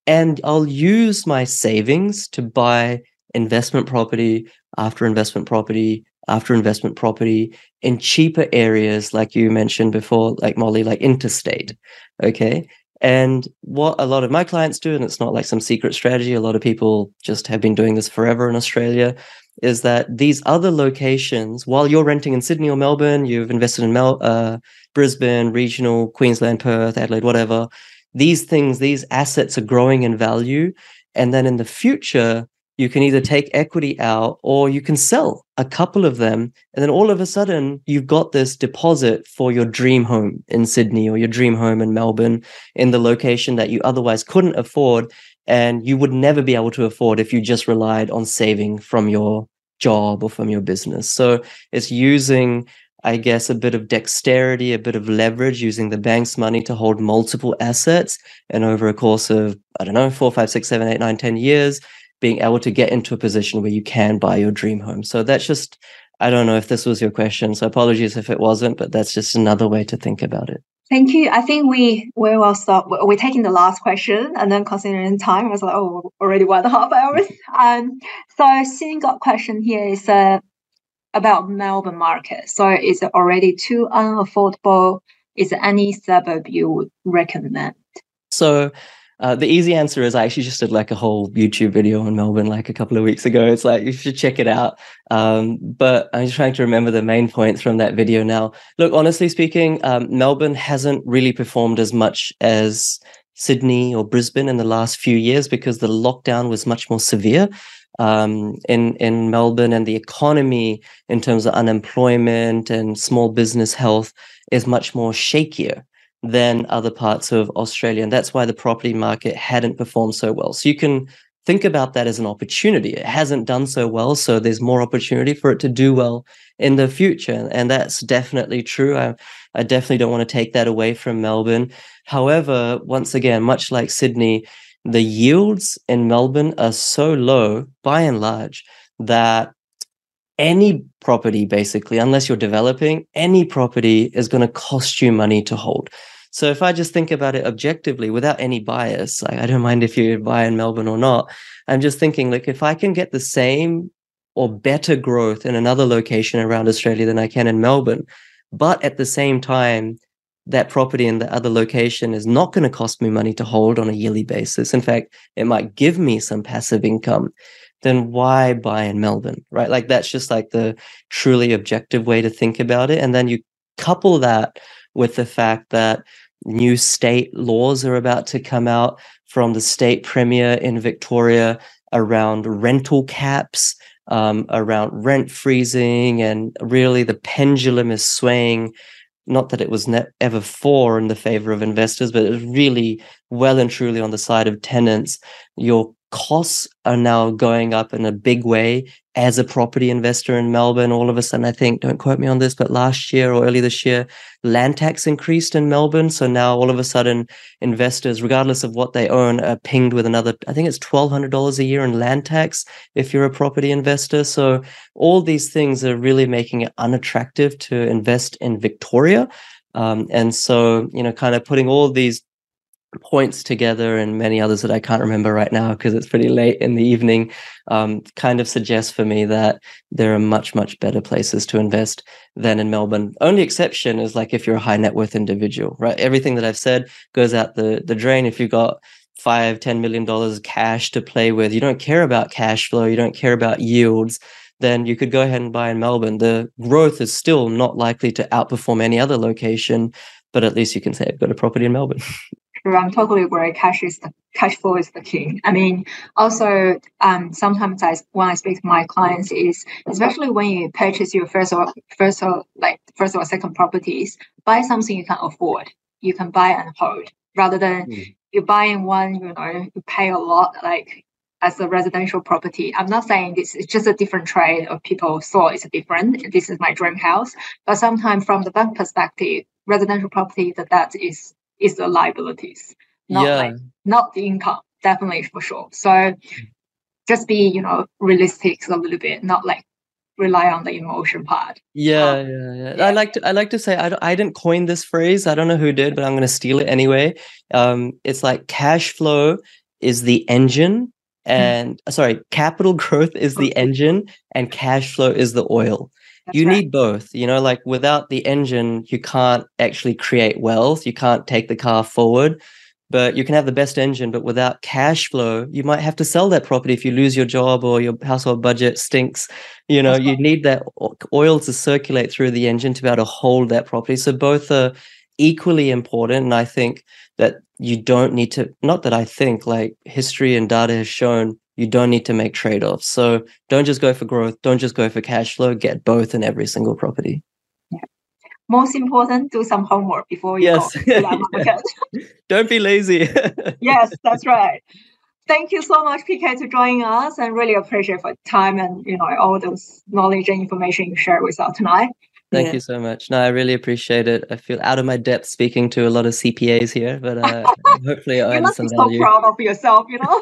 And i'll use my savings to buy investment property after investment property after investment property in cheaper areas, like you mentioned before, like Molly, like interstate. Okay. And what a lot of my clients do, and it's not like some secret strategy, a lot of people just have been doing this forever in Australia, is that these other locations, while you're renting in Sydney or Melbourne, you've invested in Mel- uh, Brisbane, regional, Queensland, Perth, Adelaide, whatever, these things, these assets are growing in value. And then in the future, you can either take equity out or you can sell a couple of them. And then all of a sudden, you've got this deposit for your dream home in Sydney or your dream home in Melbourne in the location that you otherwise couldn't afford. And you would never be able to afford if you just relied on saving from your job or from your business. So it's using I guess, a bit of dexterity, a bit of leverage using the bank's money to hold multiple assets. And over a course of, I don't know, four, five, six, seven, eight, nine, ten years, being able to get into a position where you can buy your dream home. So that's just, I don't know if this was your question. So apologies if it wasn't, but that's just another way to think about it. Thank you. I think we we will stop. We're taking the last question, and then considering time, I was like, oh, already one and a half hours. *laughs* Um, so single question here is uh, about Melbourne market. So is it already too unaffordable? Is there any suburb you would recommend? So uh, the easy answer is I actually just did like a whole YouTube video on Melbourne like a couple of weeks ago. It's like you should check it out. Um, but I'm just trying to remember the main points from that video now. Look, honestly speaking, um, Melbourne hasn't really performed as much as Sydney or Brisbane in the last few years because the lockdown was much more severe um, in in Melbourne, and the economy in terms of unemployment and small business health is much more shakier than other parts of Australia. And that's why the property market hadn't performed so well. So you can think about that as an opportunity. It hasn't done so well, so there's more opportunity for it to do well in the future. And that's definitely true. I, I definitely don't want to take that away from Melbourne. However, once again, much like Sydney, the yields in Melbourne are so low by and large that any property basically unless you're developing any property is going to cost you money to hold. So if i just think about it objectively without any bias like, i don't mind if you buy in melbourne or not i'm just thinking like if i can get the same or better growth in another location around australia than i can in melbourne but at the same time that property in the other location is not going to cost me money to hold on a yearly basis. In fact it might give me some passive income then why buy in Melbourne? Right. Like that's just like the truly objective way to think about it. And then you couple that with the fact that new state laws are about to come out from the state premier in Victoria around rental caps, um, around rent freezing, and really the pendulum is swaying. Not that it was ne- ever for in the favor of investors, but it was really well and truly on the side of tenants. Your costs are now going up in a big way as a property investor in Melbourne. All of a sudden, I think, don't quote me on this, but last year or early this year, land tax increased in Melbourne. So now all of a sudden, investors, regardless of what they own, are pinged with another, I think it's $1,200 a year in land tax if you're a property investor. So all these things are really making it unattractive to invest in Victoria. Um, and so, you know, kind of putting all these points together and many others that I can't remember right now because it's pretty late in the evening um, kind of suggests for me that there are much, much better places to invest than in Melbourne. Only exception is like if you're a high net worth individual, right? Everything that I've said goes out the, the drain. If you've got five, ten million dollars cash to play with, you don't care about cash flow, you don't care about yields, then you could go ahead and buy in Melbourne. The growth is still not likely to outperform any other location, but at least you can say I've got a property in Melbourne. *laughs* I'm totally agree. Cash is the cash flow is the king. I mean, also um, sometimes I when I speak to my clients is especially when you purchase your first or first or like first or second properties, buy something you can afford. You can buy and hold rather than mm. you buying one. You know, you pay a lot like as a residential property. I'm not saying this is just a different trade of people saw it's different. This is my dream house, but sometimes from the bank perspective, residential property the debt is is the liabilities, not yeah. like not the income, definitely for sure. So just be, you know, realistic a little bit, not like rely on the emotion part. Yeah, um, yeah, yeah, yeah, I like to I like to say I I didn't coin this phrase. I don't know who did, but I'm going to steal it anyway. Um, it's like cash flow is the engine, and mm. sorry, capital *laughs* growth is the engine, and cash flow is the oil. You right. need both. You know, like without the engine, you can't actually create wealth. You can't take the car forward. But you can have the best engine, but without cash flow, you might have to sell that property if you lose your job or your household budget stinks. You know, That's you right. need that oil to circulate through the engine to be able to hold that property. So both are equally important. And I think that you don't need to, not that I think, like history and data has shown, you don't need to make trade offs. So don't just go for growth, don't just go for cash flow, get both in every single property. Most important, do some homework before you Yes. go that. *laughs* Don't be lazy. *laughs* yes, that's right. Thank you so much, PK, to joining us, and really appreciate for time and you know all those knowledge and information you shared with us tonight. Thank Yeah. you so much. No, I really appreciate it. I feel out of my depth speaking to a lot of CPAs here, but uh, *laughs* hopefully I you must be so value. proud of yourself, you know.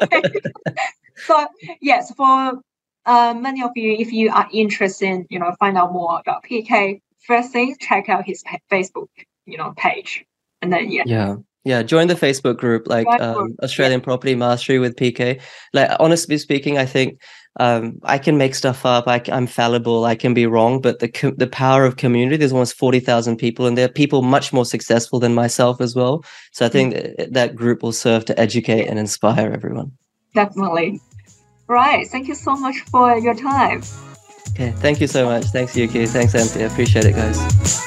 So yes, for uh, many of you, if you are interested, in, you know, find out more about PK. First thing, check out his Facebook, you know, page, and then yeah, Yeah. Yeah. Join the Facebook group, like Join the group, um, yeah. Australian Property Mastery with PK. Like, honestly speaking, I think um, I can make stuff up. I, am fallible. I can be wrong. But the co- the power of community, there's almost 40,000 people, and there are people much more successful than myself as well. So I think that, that group will serve to educate and inspire everyone. Definitely. Right. Thank you so much for your time. Okay. Thank you so much. Thanks, Yuki. Thanks, Anthea. Appreciate it, guys.